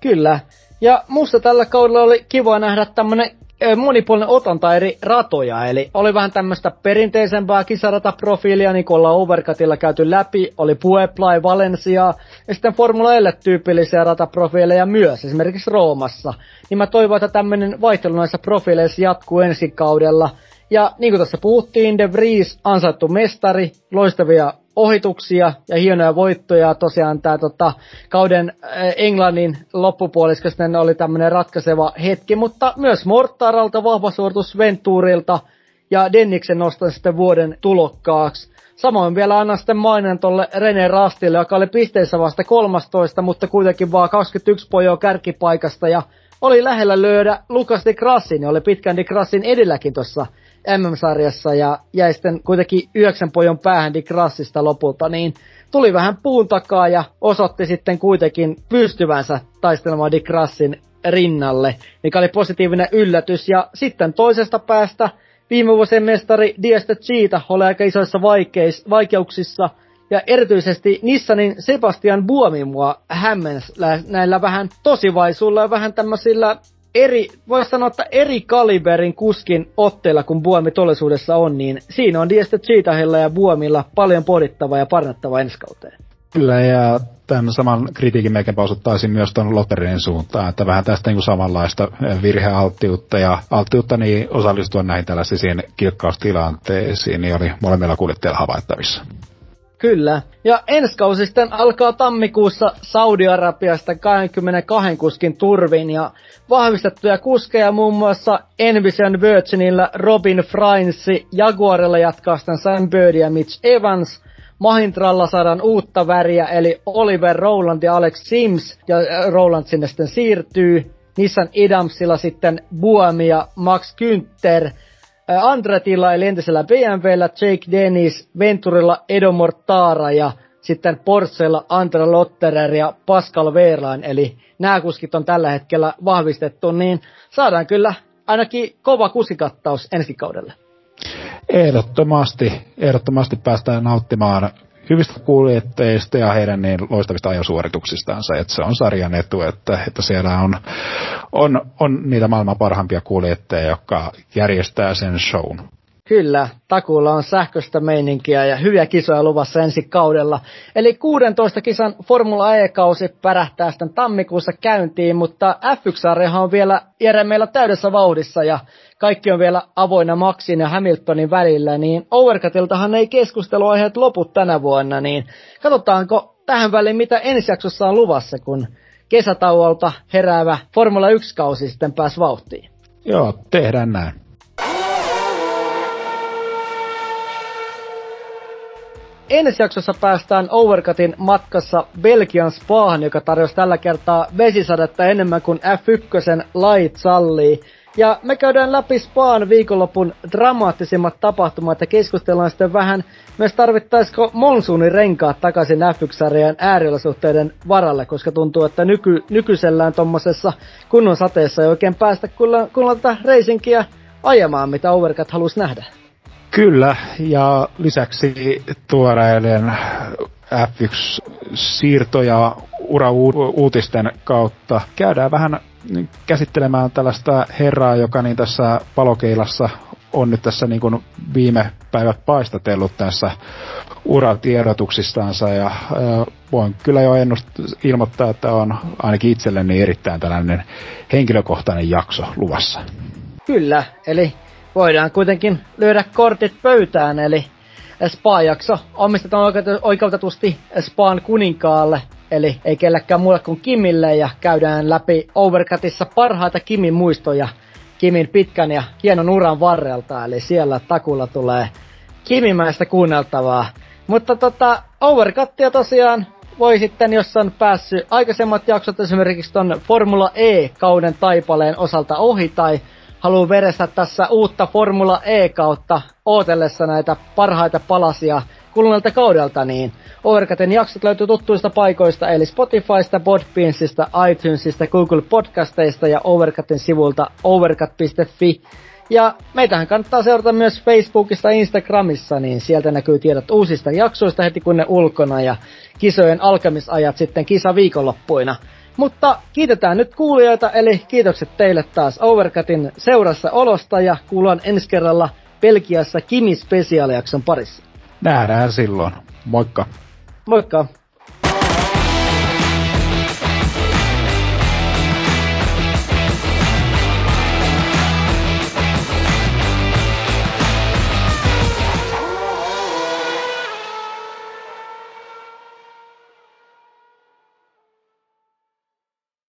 Kyllä. Ja musta tällä kaudella oli kiva nähdä tämmönen monipuolinen otanta eri ratoja, eli oli vähän tämmöistä perinteisempää kisarataprofiilia, niin kuin ollaan Overcutilla käyty läpi, oli Puebla Valencia, ja sitten Formula L tyypillisiä rataprofiileja myös, esimerkiksi Roomassa. Niin mä toivon, että tämmöinen vaihtelu näissä profiileissa jatkuu ensi kaudella, ja niin kuin tässä puhuttiin, De Vries ansaittu mestari, loistavia ohituksia ja hienoja voittoja. Tosiaan tämä tota, kauden Englannin loppupuoliska sitten oli tämmöinen ratkaiseva hetki, mutta myös Mortaralta vahva suoritus Venturilta ja Denniksen nostan sitten vuoden tulokkaaksi. Samoin vielä annan sitten maineen tuolle René Rastille, joka oli pisteissä vasta 13, mutta kuitenkin vaan 21 pojoa kärkipaikasta ja oli lähellä löydä Lukas de Grassin, oli pitkän de Grassin edelläkin tuossa MM-sarjassa ja jäi sitten kuitenkin yhdeksän pojon päähän Dick lopulta, niin tuli vähän puun takaa ja osoitti sitten kuitenkin pystyvänsä taistelemaan Dick Rassin rinnalle, mikä oli positiivinen yllätys. Ja sitten toisesta päästä viime vuosien mestari Diesta Cheetah oli aika isoissa vaikeis, vaikeuksissa, ja erityisesti Nissanin Sebastian Buomi mua hämmens näillä vähän tosivaisuilla ja vähän tämmöisillä eri, voisi sanoa, että eri kaliberin kuskin otteilla, kun Buomi todellisuudessa on, niin siinä on Dieste Cheetahilla ja Buomilla paljon podittavaa ja parannettavaa ensi kauteen. Kyllä, ja tämän saman kritiikin melkeinpä osoittaisin myös tuon Lotterinin suuntaan, että vähän tästä niin kuin samanlaista virhealttiutta ja alttiutta niin osallistua näihin tällaisiin kilkkaustilanteisiin, niin oli molemmilla kuljettajilla havaittavissa. Kyllä. Ja ensi kausi sitten alkaa tammikuussa Saudi-Arabiasta 22 kuskin turvin ja vahvistettuja kuskeja muun muassa Envision Virginillä Robin Frainsi, Jaguarilla jatkaa sitten Sam Bird ja Mitch Evans, Mahintralla saadaan uutta väriä, eli Oliver Rowland ja Alex Sims, ja äh, Rowland sinne sitten siirtyy. Nissan Idamsilla sitten Buami ja Max Günther, Andretilla eli entisellä BMWllä Jake Dennis, Venturilla Edo Mortara ja sitten Porschella Andre Lotterer ja Pascal Wehrlein, eli nämä kuskit on tällä hetkellä vahvistettu, niin saadaan kyllä ainakin kova kusikattaus ensi kaudelle. Ehdottomasti, ehdottomasti päästään nauttimaan hyvistä kuljettajista ja heidän niin loistavista ajosuorituksistansa, että se on sarjan etu, että, että siellä on, on, on niitä maailman parhaimpia kuljettajia, jotka järjestää sen shown. Kyllä, takuulla on sähköistä meininkiä ja hyviä kisoja luvassa ensi kaudella. Eli 16 kisan Formula E-kausi pärähtää sitten tammikuussa käyntiin, mutta F1 on vielä Jere meillä täydessä vauhdissa ja kaikki on vielä avoinna Maxin ja Hamiltonin välillä, niin Overcutiltahan ei keskusteluaiheet lopu tänä vuonna, niin katsotaanko tähän väliin mitä ensi jaksossa on luvassa, kun kesätauolta heräävä Formula 1-kausi sitten pääsi vauhtiin. Joo, tehdään näin. Ensi jaksossa päästään Overcutin matkassa Belgian Spaahan, joka tarjosi tällä kertaa vesisadetta enemmän kuin F1 lait sallii. Ja me käydään läpi Spaan viikonlopun dramaattisimmat tapahtumat ja keskustellaan sitten vähän myös tarvittaisiko monsuunin renkaat takaisin F1-sarjan ääriolosuhteiden varalle, koska tuntuu, että nyky, nykyisellään tuommoisessa kunnon sateessa ei oikein päästä kunnolla tätä reisinkiä ajamaan, mitä Overcut halusi nähdä. Kyllä, ja lisäksi tuoreiden F1-siirtoja ura-uutisten kautta käydään vähän käsittelemään tällaista herraa, joka niin tässä palokeilassa on nyt tässä niin kuin viime päivät paistatellut tässä uratiedotuksistansa ja voin kyllä jo ennust ilmoittaa, että on ainakin itselleni erittäin tällainen henkilökohtainen jakso luvassa. Kyllä, eli voidaan kuitenkin lyödä kortit pöytään, eli Spa-jakso omistetaan oikeutetusti Spaan kuninkaalle, eli ei kelläkään muulle kuin Kimille, ja käydään läpi Overcutissa parhaita Kimin muistoja Kimin pitkän ja hienon uran varrelta, eli siellä takulla tulee Kimimäistä kuunneltavaa. Mutta tota, Overcuttia tosiaan voi sitten, jos on päässyt aikaisemmat jaksot esimerkiksi ton Formula E-kauden taipaleen osalta ohi tai haluaa verestä tässä uutta Formula E-kautta ootellessa näitä parhaita palasia kuluneelta kaudelta, niin Overcutin jaksot löytyy tuttuista paikoista, eli Spotifysta, Podbeansista, iTunesista, Google Podcasteista ja Overcutin sivulta overcut.fi. Ja meitähän kannattaa seurata myös Facebookista ja Instagramissa, niin sieltä näkyy tiedot uusista jaksoista heti kun ne ulkona ja kisojen alkamisajat sitten kisa viikonloppuina. Mutta kiitetään nyt kuulijoita, eli kiitokset teille taas Overcutin seurassa olosta ja kuullaan ensi kerralla Belgiassa Kimi Special-jakson parissa. Nähdään silloin. Moikka. Moikka.